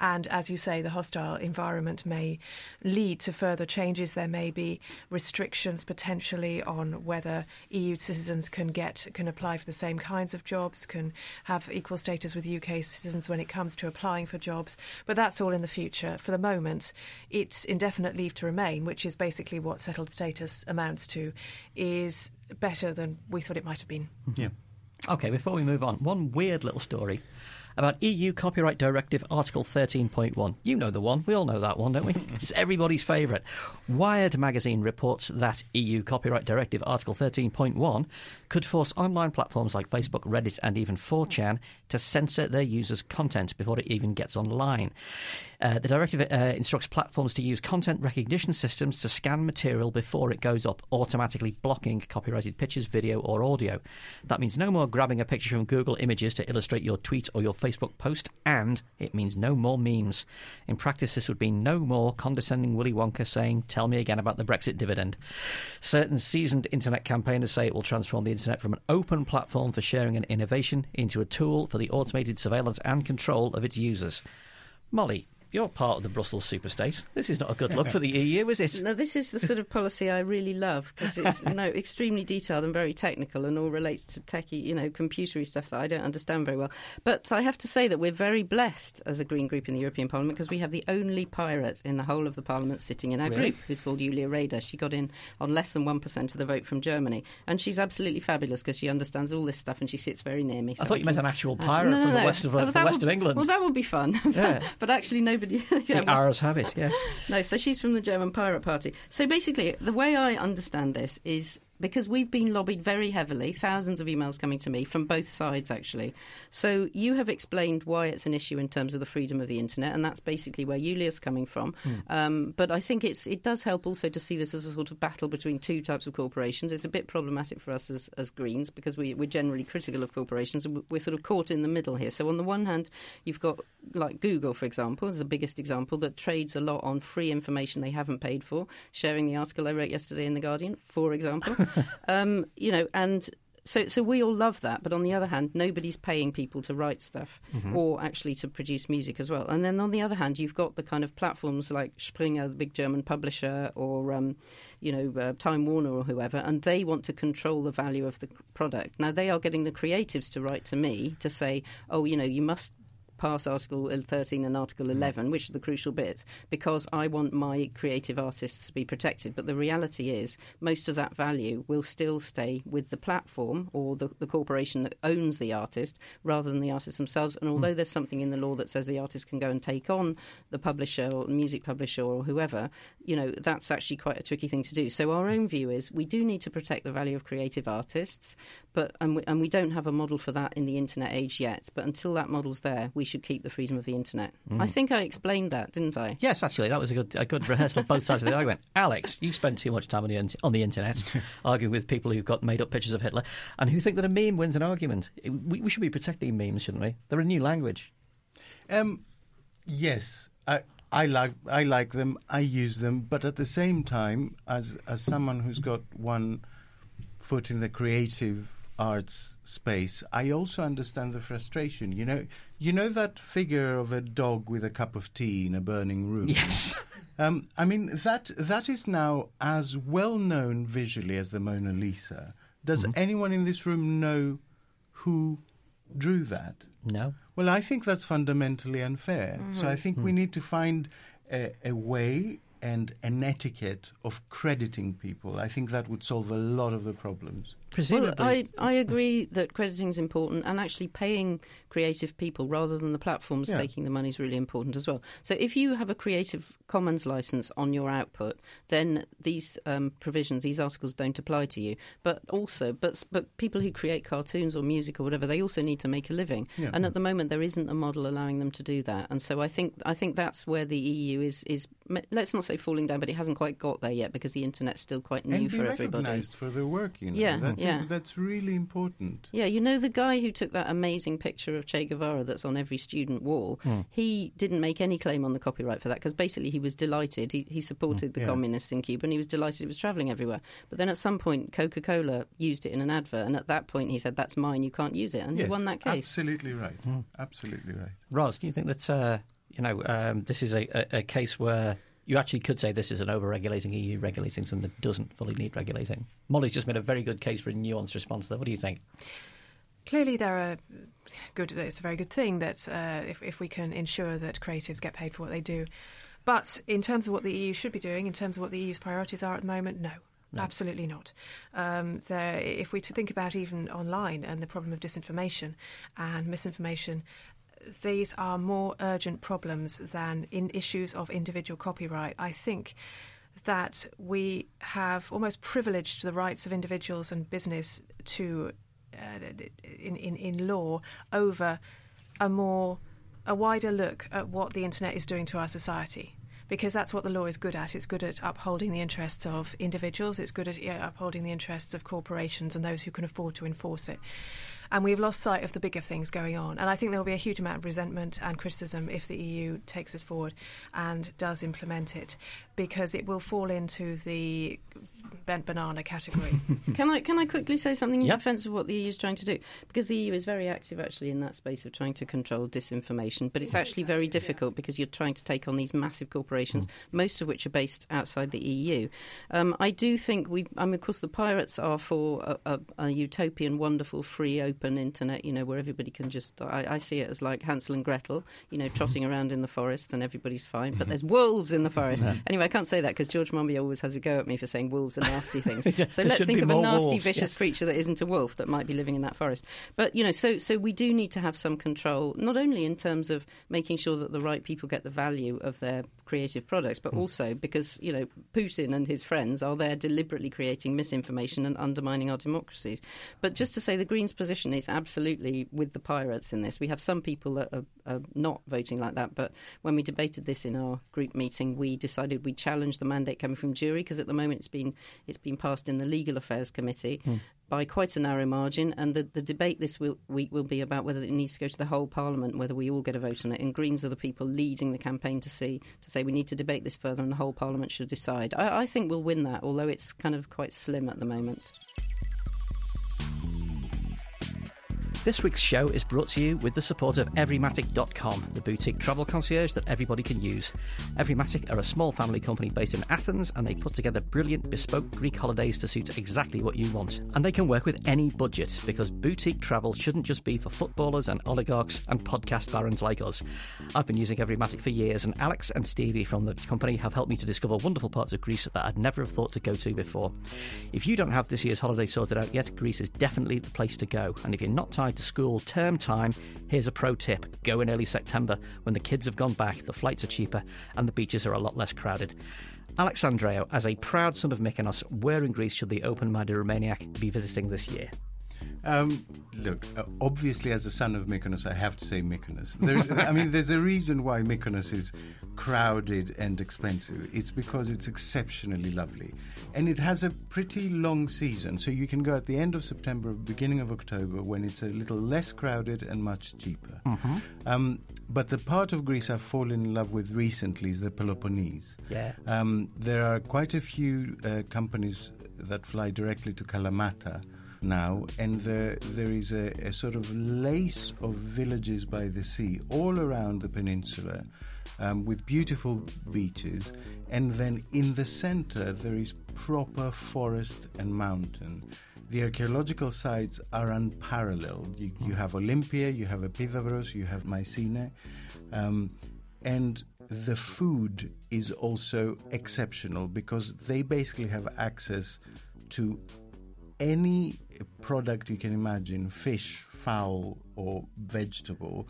Speaker 2: And as you say, the hostile environment may lead to further changes. There may be restrictions potentially on whether EU citizens can get can apply for the same kinds of jobs, can have equal status with UK citizens when it comes to applying for jobs. But that's all in the future. For the moment, it's indefinite leave to remain, which is basically what settled status amounts to, is better than we thought it might have been.
Speaker 3: Yeah. Mm-hmm.
Speaker 1: Okay, before we move on, one weird little story about EU Copyright Directive Article 13.1. You know the one. We all know that one, don't we? it's everybody's favourite. Wired magazine reports that EU Copyright Directive Article 13.1 could force online platforms like Facebook, Reddit, and even 4chan to censor their users' content before it even gets online. Uh, the directive uh, instructs platforms to use content recognition systems to scan material before it goes up, automatically blocking copyrighted pictures, video, or audio. That means no more grabbing a picture from Google Images to illustrate your tweet or your Facebook post, and it means no more memes. In practice, this would mean no more condescending Willy Wonka saying, Tell me again about the Brexit dividend. Certain seasoned internet campaigners say it will transform the internet from an open platform for sharing and innovation into a tool for the automated surveillance and control of its users. Molly, you're part of the Brussels superstate. This is not a good look for the EU, is it?
Speaker 4: No, this is the sort of policy I really love because it's no extremely detailed and very technical and all relates to techie, you know, computery stuff that I don't understand very well. But I have to say that we're very blessed as a Green group in the European Parliament because we have the only pirate in the whole of the Parliament sitting in our really? group, who's called Julia Reda. She got in on less than one percent of the vote from Germany, and she's absolutely fabulous because she understands all this stuff and she sits very near me.
Speaker 1: So I thought you meant an actual uh, pirate uh, no, no, from no. the west of, uh, the west
Speaker 4: would,
Speaker 1: of England.
Speaker 4: Well, that would be fun. Yeah. but actually, nobody
Speaker 1: yeah, the Ars have it, yes.
Speaker 4: No, so she's from the German Pirate Party. So basically, the way I understand this is because we've been lobbied very heavily, thousands of emails coming to me from both sides, actually. So you have explained why it's an issue in terms of the freedom of the internet, and that's basically where Julia's coming from. Mm. Um, but I think it's it does help also to see this as a sort of battle between two types of corporations. It's a bit problematic for us as, as Greens because we, we're generally critical of corporations, and we're sort of caught in the middle here. So on the one hand, you've got like Google, for example, is the biggest example that trades a lot on free information they haven't paid for, sharing the article I wrote yesterday in the Guardian, for example. um, you know, and so, so we all love that, but on the other hand, nobody's paying people to write stuff mm-hmm. or actually to produce music as well. And then on the other hand, you've got the kind of platforms like Springer, the big German publisher, or um, you know uh, Time Warner or whoever, and they want to control the value of the product. Now they are getting the creatives to write to me to say, oh, you know, you must pass Article uh, 13 and Article
Speaker 3: Mm.
Speaker 4: 11, which are the crucial bits, because I want my creative artists to be protected. But the reality is, most of that value will still stay with the platform or the, the corporation that owns the artist rather than the artists themselves. And although hmm. there's something in the law that says the artist can go and take on the publisher or the music publisher or whoever, you know, that's actually quite a tricky thing to do. So our hmm. own view is we do need to protect the value of creative artists, but and we, and we don't have a model for that in the internet age yet. But until that model's there, we should keep the freedom of the internet.
Speaker 1: Mm.
Speaker 4: I think I explained that, didn't I?
Speaker 1: Yes, actually, that was a good a good rehearsal of both sides of the argument. Alex, you spend too much time on the on the internet arguing with people who've got made up pictures of Hitler and who think that a meme wins an argument. We, we should be protecting memes, shouldn't we? They're a new language.
Speaker 3: Um, yes, I, I like I like them. I use them, but at the same time, as as someone who's got one foot in the creative arts space, I also understand the frustration. You know, you know that figure of a dog with a cup of tea in a burning room.
Speaker 1: Yes.
Speaker 3: Um, I mean that that is now as well known visually as the Mona Lisa. Does mm-hmm. anyone in this room know who drew that?
Speaker 1: No.
Speaker 3: Well, I think that's fundamentally unfair. So I mm-hmm. think we hmm. need to find a, a way and an etiquette of crediting people. I think that would solve a lot of the problems.
Speaker 1: Presumably,
Speaker 4: Well, I, I agree that crediting is important and actually paying creative people rather than the platforms
Speaker 3: Yeah.
Speaker 4: taking the money is really important as well. So if you have a Creative Commons license on your output, then these um, provisions, these articles don't apply to you. But also, but but people who create cartoons or music or whatever, they also need to make a living.
Speaker 3: Yeah.
Speaker 4: And at the moment, there isn't a model allowing them to do that. And so I think I think that's where the EU is is let's not say falling down, but it hasn't quite got there yet because the internet's still quite new
Speaker 3: and be
Speaker 4: for everybody.
Speaker 3: recognized for their work, you know.
Speaker 4: Yeah,
Speaker 3: that's,
Speaker 4: yeah.
Speaker 3: that's really important.
Speaker 4: Yeah, you know the guy who took that amazing picture of Che Guevara that's on every student wall. He didn't make any claim on the copyright for that because basically he was delighted. He, he supported the
Speaker 3: yeah.
Speaker 4: communists in Cuba and he was delighted it was travelling everywhere. But then at some point, Coca Cola used it in an advert, and at that point he said, "That's mine. You can't use it," and
Speaker 3: yes,
Speaker 4: he won that case.
Speaker 3: Absolutely right. Absolutely right.
Speaker 1: Ros, do you think that uh, you know um, this is a, a, a case where you actually could say this is an over-regulating EU regulating something that doesn't fully need regulating? Molly's just made a very good case for a nuanced response there. What do you think?
Speaker 2: Clearly, there are good. It's a very good thing that uh, if, if we can ensure that creatives get paid for what they do. But in terms of what the EU should be doing, in terms of what the EU's priorities are at the moment, no. Absolutely not. Um, there, if we to think about even online and the problem of disinformation and misinformation, these are more urgent problems than in issues of individual copyright. I think that we have almost privileged the rights of individuals and business to uh, in, in in law over a more a wider look at what the internet is doing to our society. Because that's what the law is good at. It's good at upholding the interests of individuals. It's good at upholding the interests of corporations and those who can afford to enforce it. And we've lost sight of the bigger things going on. And I think there will be a huge amount of resentment and criticism if the EU takes this forward and does implement it, because it will fall into the bent banana category.
Speaker 4: Can I can I quickly say something in
Speaker 1: Yeah.
Speaker 4: defence of what the EU is trying to do? Because the EU is very active actually in that space of trying to control disinformation, but it's actually very difficult because you're trying to take on these massive corporations, most of which are based outside the EU. Um, I do think we, I mean, of course, the pirates are for a, a, a utopian, wonderful, free, open internet. You know, where everybody can just. I, I see it as like Hansel and Gretel. You know, trotting around in the forest and everybody's fine, but there's wolves in the forest. Anyway, I can't say that because George Monbiot always has a go at me for saying wolves are nasty things.
Speaker 1: Yeah,
Speaker 4: so let's think of a nasty,
Speaker 1: wolves,
Speaker 4: vicious
Speaker 1: yes.
Speaker 4: creature that isn't a wolf that might be living in that forest. But you know, so so we do need to have some control, not only in terms of making sure that the right people get the value of their creative products, but also because you know Putin and his friends are there deliberately creating misinformation and undermining our democracies. But just to say, the Greens' position is absolutely with the pirates in this. We have some people that are, are not voting like that, but when we debated this in our group meeting, we decided we challenge the mandate coming from JURI because at the moment it's been it's been passed in the Legal Affairs Committee hmm. by quite a narrow margin, and the, the debate this will, week will be about whether it needs to go to the whole Parliament, whether we all get a vote on it. And Greens are the people leading the campaign to see to say we need to debate this further, and the whole Parliament should decide. I, I think we'll win that, although it's kind of quite slim at the moment.
Speaker 1: This week's show is brought to you with the support of Everymatic.com, the boutique travel concierge that everybody can use. Everymatic are a small family company based in Athens and they put together brilliant bespoke Greek holidays to suit exactly what you want. And they can work with any budget because boutique travel shouldn't just be for footballers and oligarchs and podcast barons like us. I've been using Everymatic for years and Alex and Stevie from the company have helped me to discover wonderful parts of Greece that I'd never have thought to go to before. If you don't have this year's holiday sorted out yet, Greece is definitely the place to go. And if you're not to school term time, here's a pro tip go in early September when the kids have gone back, the flights are cheaper, and the beaches are a lot less crowded. Alex Andreou, as a proud son of Mykonos, where in Greece should the open minded Remainiac be visiting this year?
Speaker 3: Um, look, uh, obviously, as a son of Mykonos, I have to say Mykonos. There's, I mean, there's a reason why Mykonos is crowded and expensive. It's because it's exceptionally lovely. And it has a pretty long season. So you can go at the end of September, beginning of October, when it's a little less crowded and much cheaper.
Speaker 1: Mm-hmm.
Speaker 3: Um, but the part of Greece I've fallen in love with recently is the Peloponnese.
Speaker 1: Yeah.
Speaker 3: Um, there are quite a few uh, companies that fly directly to Kalamata now, and the, there is a, a, sort of lace of villages by the sea all around the peninsula um, with beautiful beaches, and then in the center there is proper forest and mountain. The archaeological sites are unparalleled. You, you have Olympia, you have Epidavros, you have Mycenae, um, and the food is also exceptional because they basically have access to any product you can imagine fish, fowl, or vegetable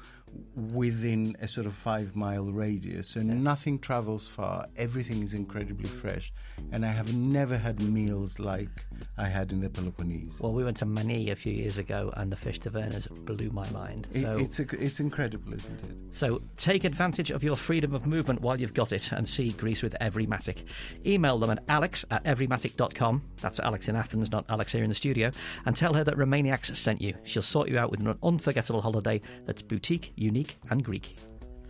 Speaker 3: within a sort of five mile radius. So nothing travels far, everything is incredibly fresh. And I have never had meals like I had in the Peloponnese.
Speaker 1: Well, we went to Mani a few years ago, and the fish tavernas blew my mind.
Speaker 3: So, it, it's, a, it's incredible, isn't it?
Speaker 1: So take advantage of your freedom of movement while you've got it and see Greece with Everymatic. Email them at alex at everymatic.com. That's Alex in Athens, not Alex here in the studio. And tell her that Remainiacs sent you. She'll sort you out with an unforgettable holiday that's boutique, unique, and Greek.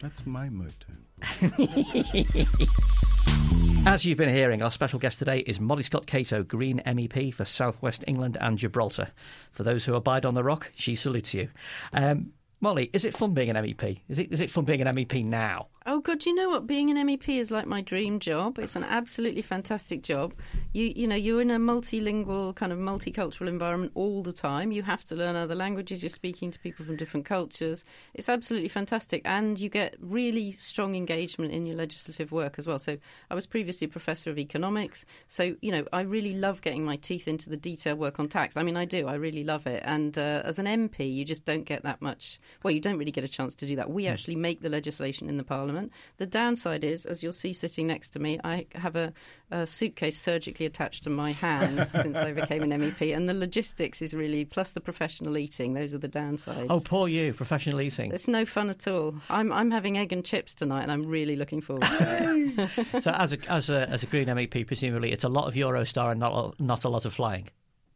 Speaker 3: That's my motto.
Speaker 1: As you've been hearing, our special guest today is Molly Scott Cato, Green MEP for Southwest England and Gibraltar. For those who abide on the rock, she salutes you. Um, Molly, is it fun being an MEP? Is it, is it fun being an MEP now?
Speaker 4: Oh God, you know what? Being an MEP is like my dream job. It's an absolutely fantastic job. You you know you're in a multilingual kind of multicultural environment all the time. You have to learn other languages. You're speaking to people from different cultures. It's absolutely fantastic, and you get really strong engagement in your legislative work as well. So I was previously a professor of economics, so you know I really love getting my teeth into the detailed work on tax. I mean, I do. I really love it. And uh, as an MP, you just don't get that much. Well, you don't really get a chance to do that. We hmm. actually make the legislation in the Parliament. The downside is, as you'll see sitting next to me, I have a, a suitcase surgically attached to my hand since I became an MEP, and the logistics is really plus the professional eating. Those are the downsides.
Speaker 1: Oh, poor you, professional eating.
Speaker 4: It's no fun at all. I'm I'm having egg and chips tonight, and I'm really looking forward to
Speaker 1: it. so, as a as a as a Green MEP, presumably it's a lot of Eurostar and not not a lot of flying.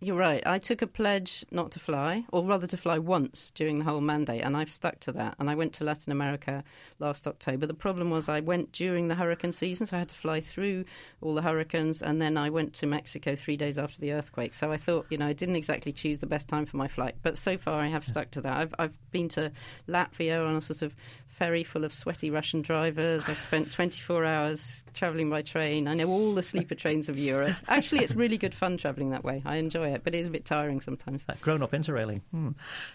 Speaker 4: You're right. I took a pledge not to fly, or rather to fly once during the whole mandate, and I've stuck to that. And I went to Latin America last October. The problem was I went during the hurricane season, so I had to fly through all the hurricanes, and then I went to Mexico three days after the earthquake. So I thought, you know, I didn't exactly choose the best time for my flight, but so far I have stuck to that. I've, I've been to Latvia on a sort of ferry full of sweaty Russian drivers. I've spent 24 hours travelling by train. I know all the sleeper trains of Europe. Actually, it's really good fun travelling that way. I enjoy it, but it is a bit tiring sometimes.
Speaker 1: That grown up interrailing. Hmm.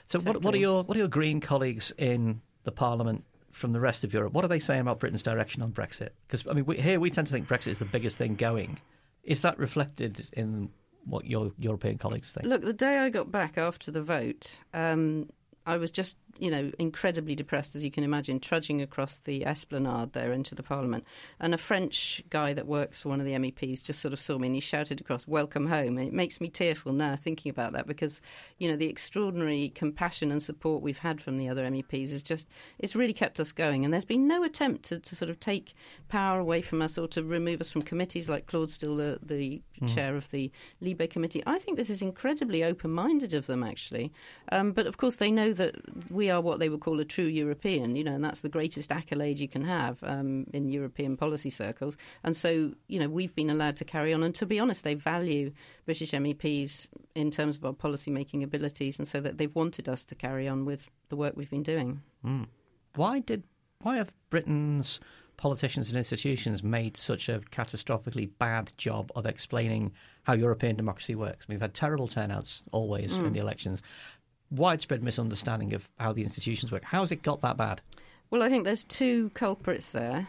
Speaker 1: So, exactly. what, what, are your what are your Green colleagues in the Parliament from the rest of Europe? What are they saying about Britain's direction on Brexit? Because I mean, we, here we tend to think Brexit is the biggest thing going. Is that reflected in what your European colleagues think?
Speaker 4: Look, the day I got back after the vote, um, I was just you know, incredibly depressed, as you can imagine, trudging across the esplanade there into the Parliament. And a French guy that works for one of the MEPs just sort of saw me and he shouted across, Welcome home. And it makes me tearful now thinking about that because, you know, the extraordinary compassion and support we've had from the other MEPs is just, it's really kept us going. And there's been no attempt to, to sort of take power away from us or to remove us from committees like Claude's still the, the mm. chair of the Libe committee. I think this is incredibly open minded of them, actually. Um, but of course, they know that we are what they would call a true European, you know, and that's the greatest accolade you can have um, in European policy circles. And so, you know, we've been allowed to carry on. And to be honest, they value British MEPs in terms of our policy making abilities, and so that they've wanted us to carry on with the work we've been doing.
Speaker 1: Mm. Why did why have Britain's politicians and institutions made such a catastrophically bad job of explaining how European democracy works? We've had terrible turnouts always mm. in the elections, widespread misunderstanding of how the institutions work. How has it got that bad?
Speaker 4: Well, I think there's two culprits there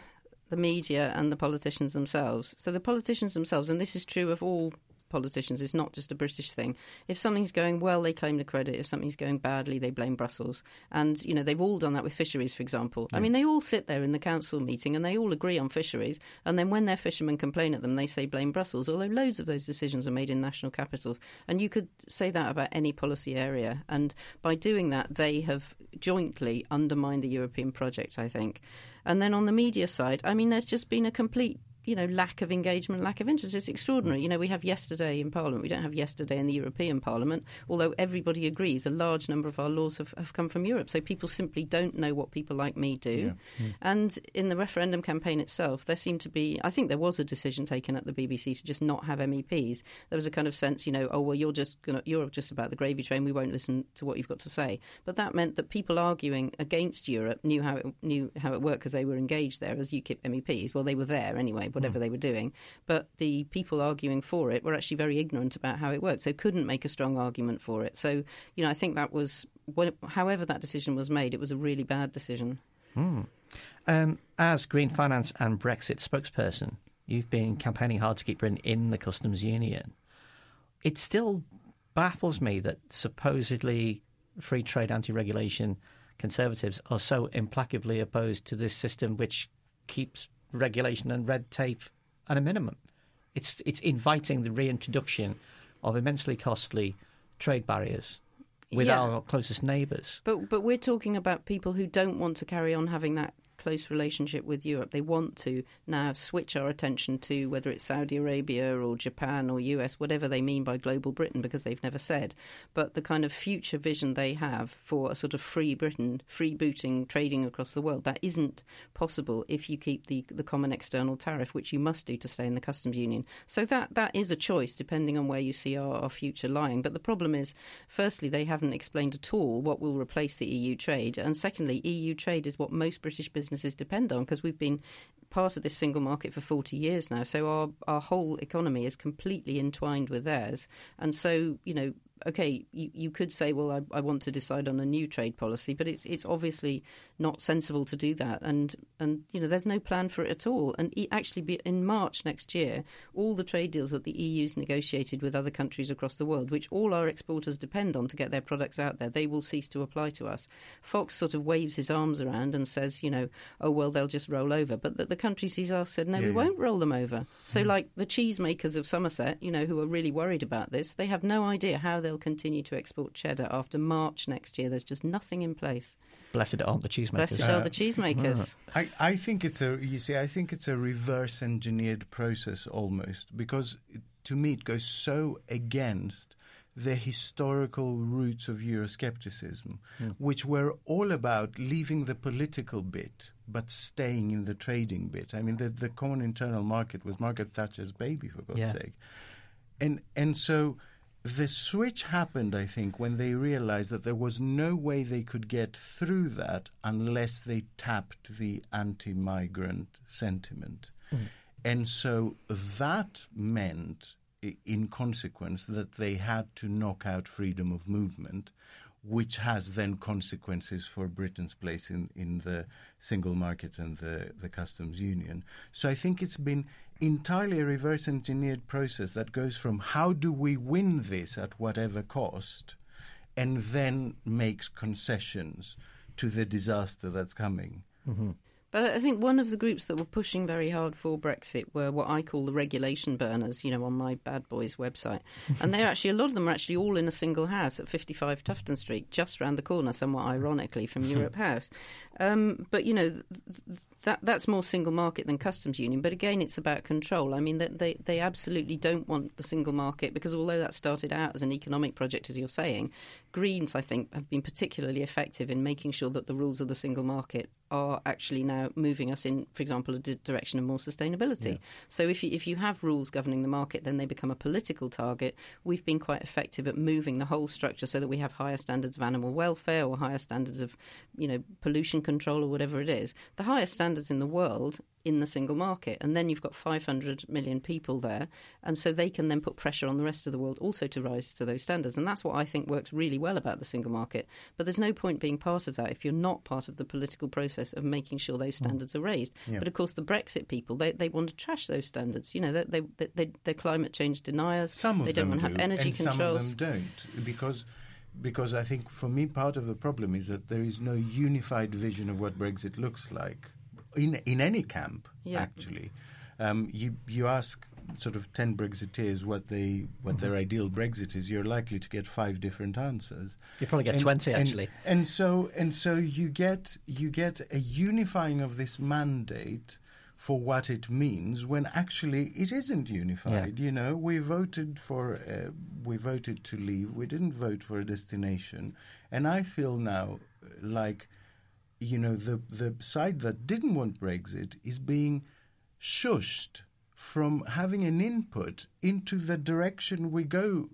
Speaker 4: the media and the politicians themselves. So, the politicians themselves, and this is true of all politicians. It's not just a British thing. If something's going well, they claim the credit. If something's going badly, they blame Brussels. And, you know, they've all done that with fisheries, for example. Yeah. I mean, they all sit there in the council meeting and they all agree on fisheries. And then when their fishermen complain at them, they say blame Brussels, although loads of those decisions are made in national capitals. And you could say that about any policy area. And by doing that, they have jointly undermined the European project, I think. And then on the media side, I mean, there's just been a complete you know, lack of engagement, lack of interest. It's extraordinary. You know, we have yesterday in Parliament. We don't have yesterday in the European Parliament, although everybody agrees a large number of our laws have, have come from Europe. So people simply don't know what people like me do. Yeah. Mm. And in the referendum campaign itself, there seemed to be, I think there was a decision taken at the BBC to just not have MEPs. There was a kind of sense, you know, oh, well, you're just gonna, you're just about the gravy train. We won't listen to what you've got to say. But that meant that people arguing against Europe knew how it, knew how it worked because they were engaged there as UKIP MEPs. Well, they were there anyway whatever mm. they were doing. But the people arguing for it were actually very ignorant about how it worked, so couldn't make a strong argument for it. So, you know, I think that was, however that decision was made, it was a really bad decision.
Speaker 1: Mm. Um, as Green Finance and Brexit spokesperson, you've been campaigning hard to keep Britain in the customs union. It still baffles me that supposedly free trade anti regulation conservatives are so implacably opposed to this system which keeps regulation and red tape at a minimum. It's it's inviting the reintroduction of immensely costly trade barriers with yeah. our closest neighbours.
Speaker 4: But but we're talking about people who don't want to carry on having that close relationship with Europe. They want to now switch our attention to whether it's Saudi Arabia or Japan or US, whatever they mean by global Britain, because they've never said. But the kind of future vision they have for a sort of free Britain, freebooting trading across the world, that isn't possible if you keep the the common external tariff, which you must do to stay in the customs union. So that that is a choice depending on where you see our, our future lying. But the problem is, firstly, they haven't explained at all what will replace the EU trade, and secondly, EU trade is what most British business businesses depend on because we've been part of this single market for 40 years now. So our, our whole economy is completely entwined with theirs. And so, you know, okay, you, you could say, well, I, I, want to decide on a new trade policy, but it's it's obviously not sensible to do that, and and you know there's no plan for it at all. And actually, be, in March next year, all the trade deals that the EU's negotiated with other countries across the world, which all our exporters depend on to get their products out there, they will cease to apply to us. Fox sort of waves his arms around and says, you know, oh well, they'll just roll over, but the, the countries he's asked said, no, yeah, we won't roll them over. So, mm. like the cheesemakers of Somerset, you know, who are really worried about this, they have no idea how they'll continue to export cheddar after March next year. There's just nothing in place.
Speaker 1: Blessed aren't the cheesemakers.
Speaker 4: Blessed are the cheesemakers.
Speaker 3: I, I think it's a you see I think it's a reverse engineered process almost because to me it goes so against the historical roots of Euroscepticism, mm. which were all about leaving the political bit but staying in the trading bit. I mean, the, the common internal market was Margaret Thatcher's baby, for God's yeah. sake. And, and so the switch happened, I think, when they realized that there was no way they could get through that unless they tapped the anti migrant sentiment. Mm. And so that meant, in consequence, that they had to knock out freedom of movement, which has then consequences for Britain's place in, in the single market and the, the customs union. So I think it's been entirely a reverse engineered process that goes from how do we win this at whatever cost and then makes concessions to the disaster that's coming.
Speaker 4: Mm-hmm. But I think one of the groups that were pushing very hard for Brexit were what I call the regulation burners, you know, on my Bad Boys website. And they're actually, a lot of them are actually all in a single house at 55 Tufton Street, just round the corner, somewhat ironically, from Europe House. Um, but you know, th- th- that that's more single market than customs union. But again, it's about control. I mean, they they absolutely don't want the single market because although that started out as an economic project, as you're saying, Greens, I think, have been particularly effective in making sure that the rules of the single market are actually now moving us in, for example, a direction of more sustainability. Yeah. So if you, if you have rules governing the market, then they become a political target. We've been quite effective at moving the whole structure so that we have higher standards of animal welfare or higher standards of, you know, pollution control or whatever it is. The highest standards in the world in the single market. And then you've got 500 million people there. And so they can then put pressure on the rest of the world also to rise to those standards. And that's what I think works really well about the single market. But there's no point being part of that if you're not part of the political process of making sure those mm. standards are raised. Yeah. But of course, the Brexit people, they, they want to trash those standards. You know, they, they, they, they're climate change deniers.
Speaker 3: Some of
Speaker 4: they don't
Speaker 3: want
Speaker 4: to have energy
Speaker 3: and
Speaker 4: controls.
Speaker 3: Some of them don't. Because because I think for me part of the problem is that there is no unified vision of what Brexit looks like in in any camp yeah. actually. Um, you you ask sort of ten Brexiteers what they what mm-hmm. their ideal Brexit is, you're likely to get five different answers.
Speaker 1: You probably get
Speaker 3: and,
Speaker 1: twenty actually.
Speaker 3: And, and so and so you get you get a unifying of this mandate for what it means when actually it isn't unified. Yeah. You know, we voted for uh, we voted to leave. We didn't vote for a destination, and I feel now like you know, the, the side that didn't want Brexit is being shushed from having an input into the direction we go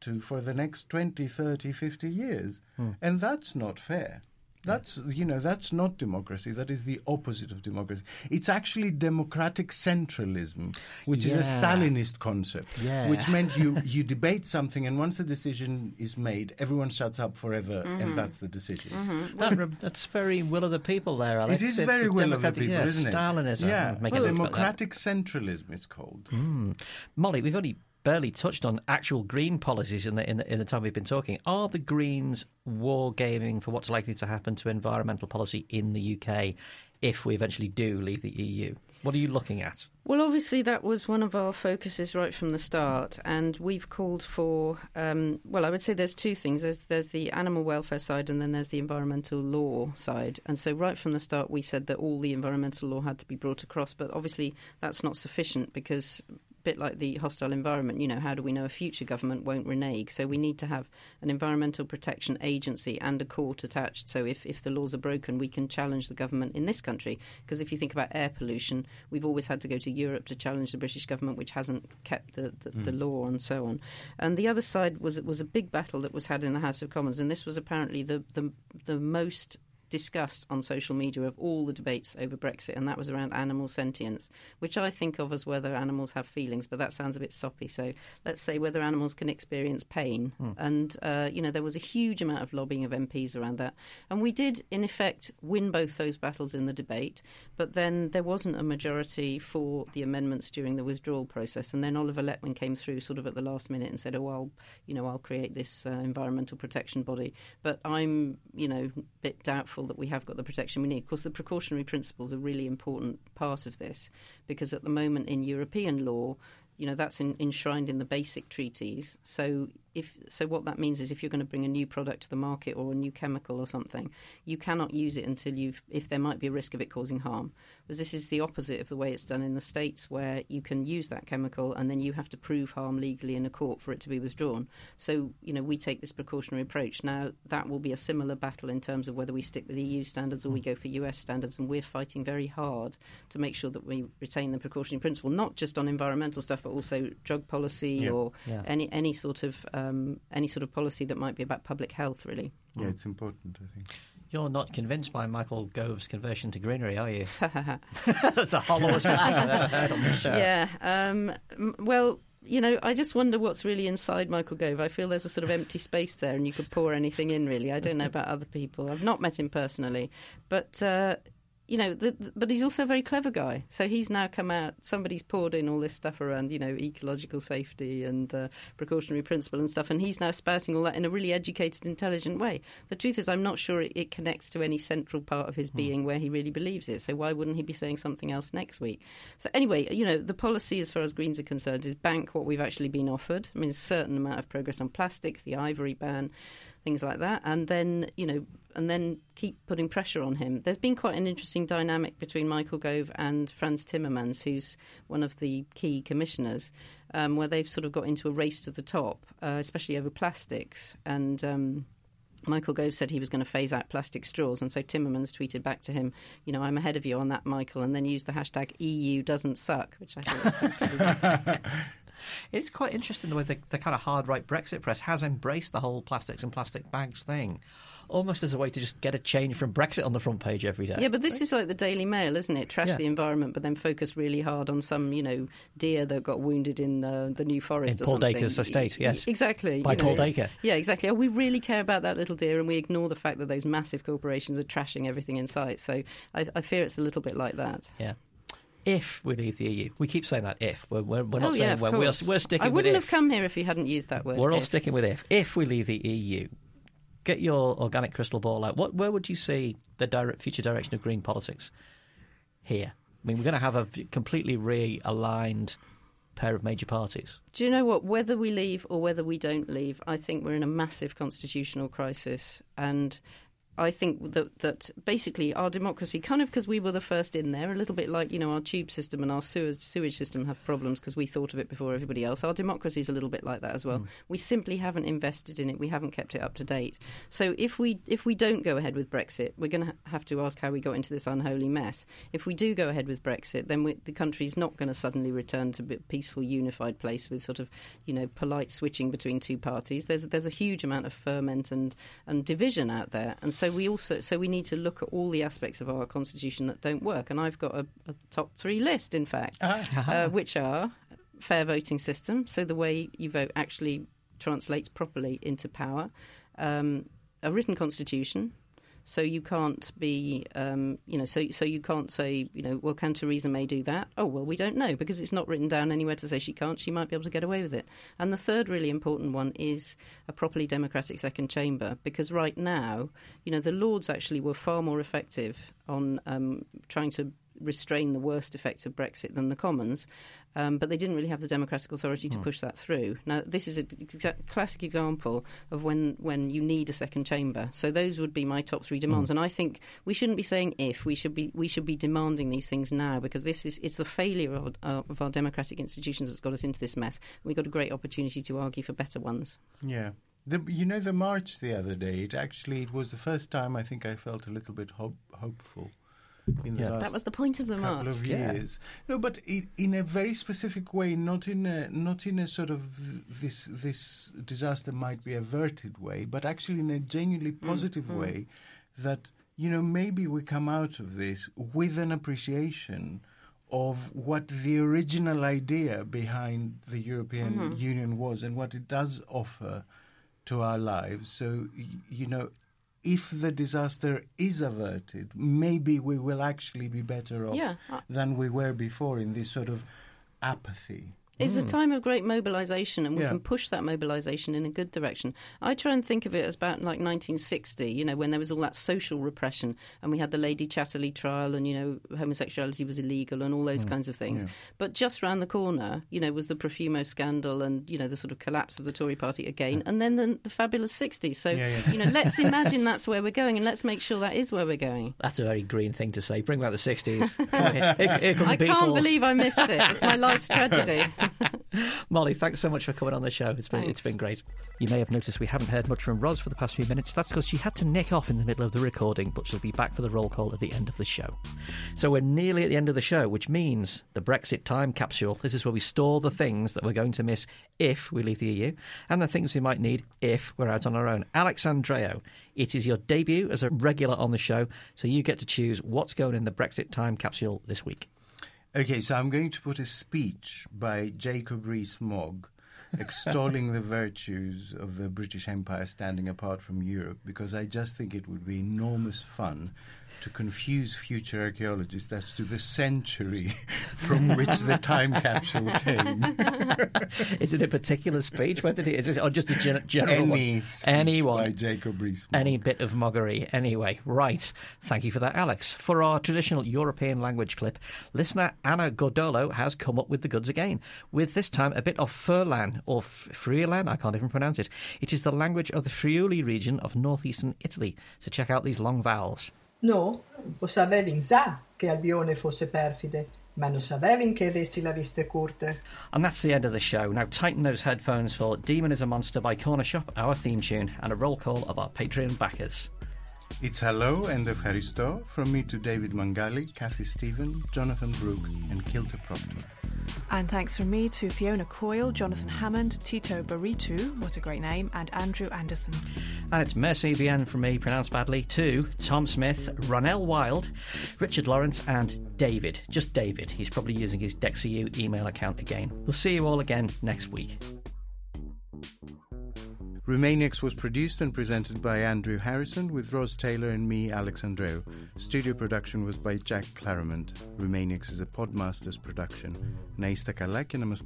Speaker 3: to for the next 20, 30, 50 years. Hmm. And that's not fair. That's you know that's not democracy. That is the opposite of democracy. It's actually democratic centralism, which yeah. is a Stalinist concept.
Speaker 1: Yeah.
Speaker 3: Which meant you you debate something, and once the decision is made, everyone shuts up forever, mm-hmm. and that's the decision.
Speaker 1: Mm-hmm. That, that's very will of the people there, Alex.
Speaker 3: It is it's very will of the people,
Speaker 1: yeah,
Speaker 3: isn't
Speaker 1: it? Stalinism.
Speaker 3: Yeah, well, democratic centralism. It's called.
Speaker 1: Mm. Molly, we've only barely touched on actual green policies in the, in the, in the time we've been talking. Are the Greens wargaming for what's likely to happen to environmental policy in the UK if we eventually do leave the EU? What are you looking at?
Speaker 4: Well, obviously, that was one of our focuses right from the start, and we've called for. Um, well, I would say there's two things. There's there's the animal welfare side, and then there's the environmental law side. And so, right from the start, we said that all the environmental law had to be brought across. But obviously, that's not sufficient because bit like the hostile environment. You know, how do we know a future government won't renege? So we need to have an environmental protection agency and a court attached. So if, if the laws are broken, we can challenge the government in this country. Because if you think about air pollution, we've always had to go to Europe to challenge the British government, which hasn't kept the, the, mm. the law and so on. And the other side was was a big battle that was had in the House of Commons, and this was apparently the the, the most discussed on social media of all the debates over Brexit, and that was around animal sentience, which I think of as whether animals have feelings, but that sounds a bit soppy. So let's say whether animals can experience pain. Hmm. And, uh, you know, there was a huge amount of lobbying of MPs around that. And we did, in effect, win both those battles in the debate, but then there wasn't a majority for the amendments during the withdrawal process. And then Oliver Letwin came through sort of at the last minute and said, oh, well, you know, I'll create this uh, environmental protection body. But I'm, you know, a bit doubtful that we have got the protection we need. Of course, the precautionary principles are really important part of this because at the moment in European law, you know that's in, enshrined in the basic treaties. So if so, what that means is if you're going to bring a new product to the market or a new chemical or something, you cannot use it until you've if there might be a risk of it causing harm. Because this is the opposite of the way it's done in the states, where you can use that chemical and then you have to prove harm legally in a court for it to be withdrawn. So you know we take this precautionary approach. Now that will be a similar battle in terms of whether we stick with EU standards or we go for US standards, and we're fighting very hard to make sure that we retain the precautionary principle, not just on environmental stuff, but also drug policy yeah. or yeah. any any sort of uh, um, any sort of policy that might be about public health, really.
Speaker 3: Yeah, it's important, I think.
Speaker 1: You're not convinced by Michael Gove's conversion to greenery, are you? That's the hollowest thing I've heard on the show.
Speaker 4: Yeah. Um, well, you know, I just wonder what's really inside Michael Gove. I feel there's a sort of empty space there, and you could pour anything in. Really, I don't know about other people. I've not met him personally, but uh, you know, the, the, but he's also a very clever guy. So he's now come out. Somebody's poured in all this stuff around, you know, ecological safety and uh, precautionary principle and stuff, and he's now spouting all that in a really educated, intelligent way. The truth is, I'm not sure it, it connects to any central part of his mm. being where he really believes it. So why wouldn't he be saying something else next week? So anyway, you know, the policy as far as Greens are concerned is bank what we've actually been offered. I mean, a certain amount of progress on plastics, the ivory ban things like that, and then you know, and then keep putting pressure on him. There's been quite an interesting dynamic between Michael Gove and Frans Timmermans, who's one of the key commissioners, um, where they've sort of got into a race to the top, uh, especially over plastics and. Um, Michael Gove said he was going to phase out plastic straws, and so Timmermans tweeted back to him, "You know, I'm ahead of you on that, Michael," and then used the hashtag EU doesn't suck, which I think.
Speaker 1: it's quite interesting the way the, the kind of hard right Brexit press has embraced the whole plastics and plastic bags thing almost as a way to just get a change from Brexit on the front page every day.
Speaker 4: Yeah, but this is like the Daily Mail, isn't it? Trash yeah. the environment, but then focus really hard on some, you know, deer that got wounded in uh, the New Forest
Speaker 1: in
Speaker 4: or
Speaker 1: Paul something. Dacre's estate, yes.
Speaker 4: Exactly.
Speaker 1: By Paul know, Dacre.
Speaker 4: Yeah, exactly. Oh, we really care about that little deer and we ignore the fact that those massive corporations are trashing everything in sight. So I, I fear it's a little bit like that.
Speaker 1: Yeah if we leave the EU. We keep saying that if. We're, we're, we're not
Speaker 4: oh,
Speaker 1: saying
Speaker 4: yeah,
Speaker 1: when. We're, we're sticking
Speaker 4: I wouldn't
Speaker 1: have
Speaker 4: come here if you hadn't used that word.
Speaker 1: We're all
Speaker 4: if.
Speaker 1: sticking with if. If we leave the EU, get your organic crystal ball out. What, where would you see the direct, future direction of green politics here? I mean, we're going to have a completely realigned pair of major parties.
Speaker 4: Do you know what? Whether we leave or whether we don't leave, I think we're in a massive constitutional crisis. And I think that that basically our democracy, kind of because we were the first in there, a little bit like you know our tube system and our sewage, sewage system have problems because we thought of it before everybody else. Our democracy is a little bit like that as well. Mm. We simply haven't invested in it. We haven't kept it up to date. So if we if we don't go ahead with Brexit, we're going to have to ask how we got into this unholy mess. If we do go ahead with Brexit, then we, the country's not going to suddenly return to a peaceful, unified place with sort of you know polite switching between two parties. There's there's a huge amount of ferment and and division out there, and so so we also so we need to look at all the aspects of our constitution that don't work. And I've got a, a top three list, in fact, uh-huh. uh, which are fair voting system, so the way you vote actually translates properly into power, um, a written constitution, so you can't be, um, you know, so so you can't say, you know, well, can Theresa May do that? Oh, well, we don't know because it's not written down anywhere to say she can't. She might be able to get away with it. And the third really important one is a properly democratic second chamber because right now, you know, the Lords actually were far more effective on um, trying to restrain the worst effects of Brexit than the Commons, um, but they didn't really have the democratic authority to mm. push that through. Now, this is a exa- classic example of when, when you need a second chamber. So those would be my top three demands, mm. and I think we shouldn't be saying if we should be we should be demanding these things now because this is it's the failure of, uh, of our democratic institutions that's got us into this mess. We've got a great opportunity to argue for better ones.
Speaker 3: Yeah. The, you know the march the other day. It actually it was the first time I think I felt a little bit hope, hopeful
Speaker 4: in the yeah. last that was the point of the
Speaker 3: couple
Speaker 4: march.
Speaker 3: of years. Yeah. No, but in, in, a very specific way, not in a not in a sort of this this disaster might be averted way, but actually in a genuinely mm, positive mm. way, that you know maybe we come out of this with an appreciation of what the original idea behind the European mm-hmm. Union was and what it does offer to our lives. So you know if the disaster is averted, maybe we will actually be better off yeah. Uh than we were before in this sort of apathy.
Speaker 4: It's mm. a time of great mobilisation, and we yeah. can push that mobilisation in a good direction. I try and think of it as about like 1960, you know, when there was all that social repression, and we had the Lady Chatterley trial, and you know, homosexuality was illegal, and all those mm. kinds of things. Yeah. But just round the corner, you know, was the Profumo scandal, and you know, the sort of collapse of the Tory Party again, and then the, the fabulous 60s. So, yeah, you know, let's imagine that's where we're going, and let's make sure that is where we're going.
Speaker 1: That's a very green thing to say. Bring back the 60s. Here, here, here I
Speaker 4: can't believe I missed it. It's my life's tragedy.
Speaker 1: Molly, thanks so much for coming on the show. It's been
Speaker 4: thanks.
Speaker 1: it's been great. You may have noticed we haven't heard much from Ros for the past few minutes. That's because she had to nick off in the middle of the recording, but she'll be back for the roll call at the end of the show. So we're nearly at the end of the show, which means the Brexit time capsule. This is where we store the things that we're going to miss if we leave the EU, and the things we might need if we're out on our own. Alex Andreou, it is your debut as a regular on the show, so you get to choose what's going in the Brexit time capsule this week.
Speaker 3: Okay, so I'm going to put a speech by Jacob Rees-Mogg extolling the virtues of the British Empire standing apart from Europe because I just think it would be enormous fun to confuse future archaeologists as to the century from which the time capsule came.
Speaker 1: is it a particular speech? Did it, is it or just a gen- general
Speaker 3: Any
Speaker 1: one?
Speaker 3: Anyone. By Jacob Rees.
Speaker 1: Any bit of moggery. Anyway, right. Thank you for that, Alex. For our traditional European language clip, listener Anna Godolo has come up with the goods again, with this time a bit of Furlan, or Friulan, I can't even pronounce it. It is the language of the Friuli region of northeastern Italy. So check out these long vowels.
Speaker 11: No, lo sapevi già che Albione fosse perfide, ma non sapevi che avessi la vista corta.
Speaker 1: And that's the end of the show. Now tighten those headphones for Demon is a Monster by Corner Shop, our theme tune, and a roll call of our Patreon backers.
Speaker 3: It's hello and of Haristo from me to David Mangali, Kathy Stephen, Jonathan Brooke, and Kilter Proctor.
Speaker 2: And thanks from me to Fiona Coyle, Jonathan Hammond, Tito Baritu, what a great name, and Andrew Anderson.
Speaker 1: And it's merci bien from me, pronounced badly, to Tom Smith, Ronell Wild, Richard Lawrence, and David. Just David. He's probably using his DExEU email account again. We'll see you all again next week.
Speaker 3: Remainiacs was produced and presented by Andrew Harrison with Ros Taylor and me, Alex Andreou. Studio production was by Jack Claremont. Remainiacs is a Podmasters production. Να είστε καλά και να μας.